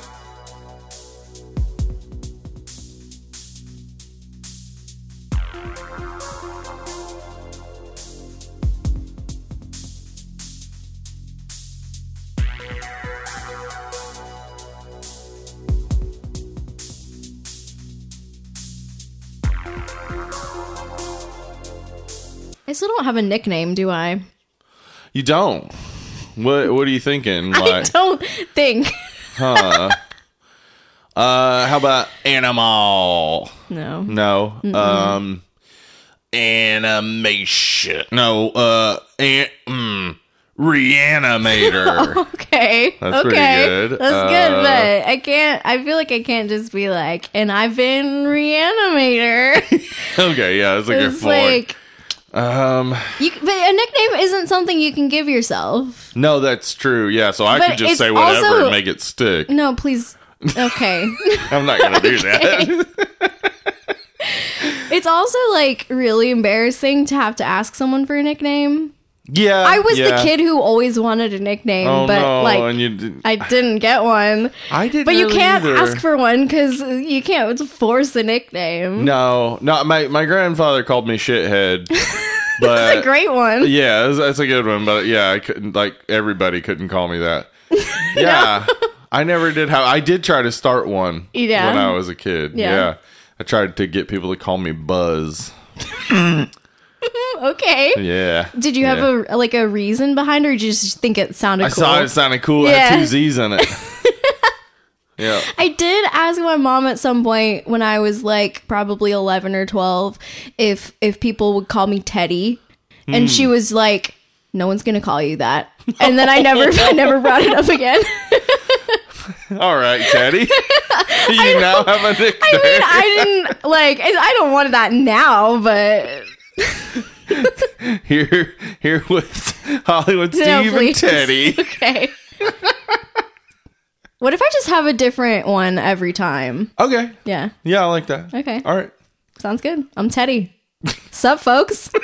Still don't have a nickname, do I? You don't. What What are you thinking? I Like, don't think. Huh? Uh, how about animal? No. No. Um, animation. No. Uh, an- mm, reanimator. Okay. That's pretty okay. good. That's Uh, good, but I can't. I feel like I can't just be like, and I've been reanimator. okay, yeah, that's a good it's point. like, um, you, but a nickname isn't something you can give yourself. no, that's true. Yeah, so I But could just say whatever also- and make it stick. No, please. Okay. I'm not gonna do that. it's also like really embarrassing to have to ask someone for a nickname. Yeah, I was yeah. the kid who always wanted a nickname, Oh but no, like and you did, I didn't get one. I didn't. But you really can't either. ask for one because you can't force a nickname. No, no. My my grandfather called me shithead, but That's a great one. yeah, that's, that's a good one. But yeah, I couldn't like everybody couldn't call me that. Yeah, I never did have. I did try to start one. Yeah. when I was a kid. Yeah. Yeah, I tried to get people to call me Buzz. Okay. Yeah. Did you have a like a reason behind, it, or did you just think it sounded I cool? saw it sounded cool. It Yeah. had two Z's in it. yeah. I did ask my mom at some point when I was like probably eleven or twelve if if people would call me Teddy, and Hmm. she was like, "No one's gonna call you that." And then I never I never brought it up again. All right, Teddy. you now have a nickname. I mean, I didn't like. I I don't want that now, but here, here with Hollywood Steve No, and. Teddy. okay. what if I just have a different one every time? Okay. Yeah. Yeah, I like that. Okay. All right. Sounds good. I'm Teddy. Sup, folks?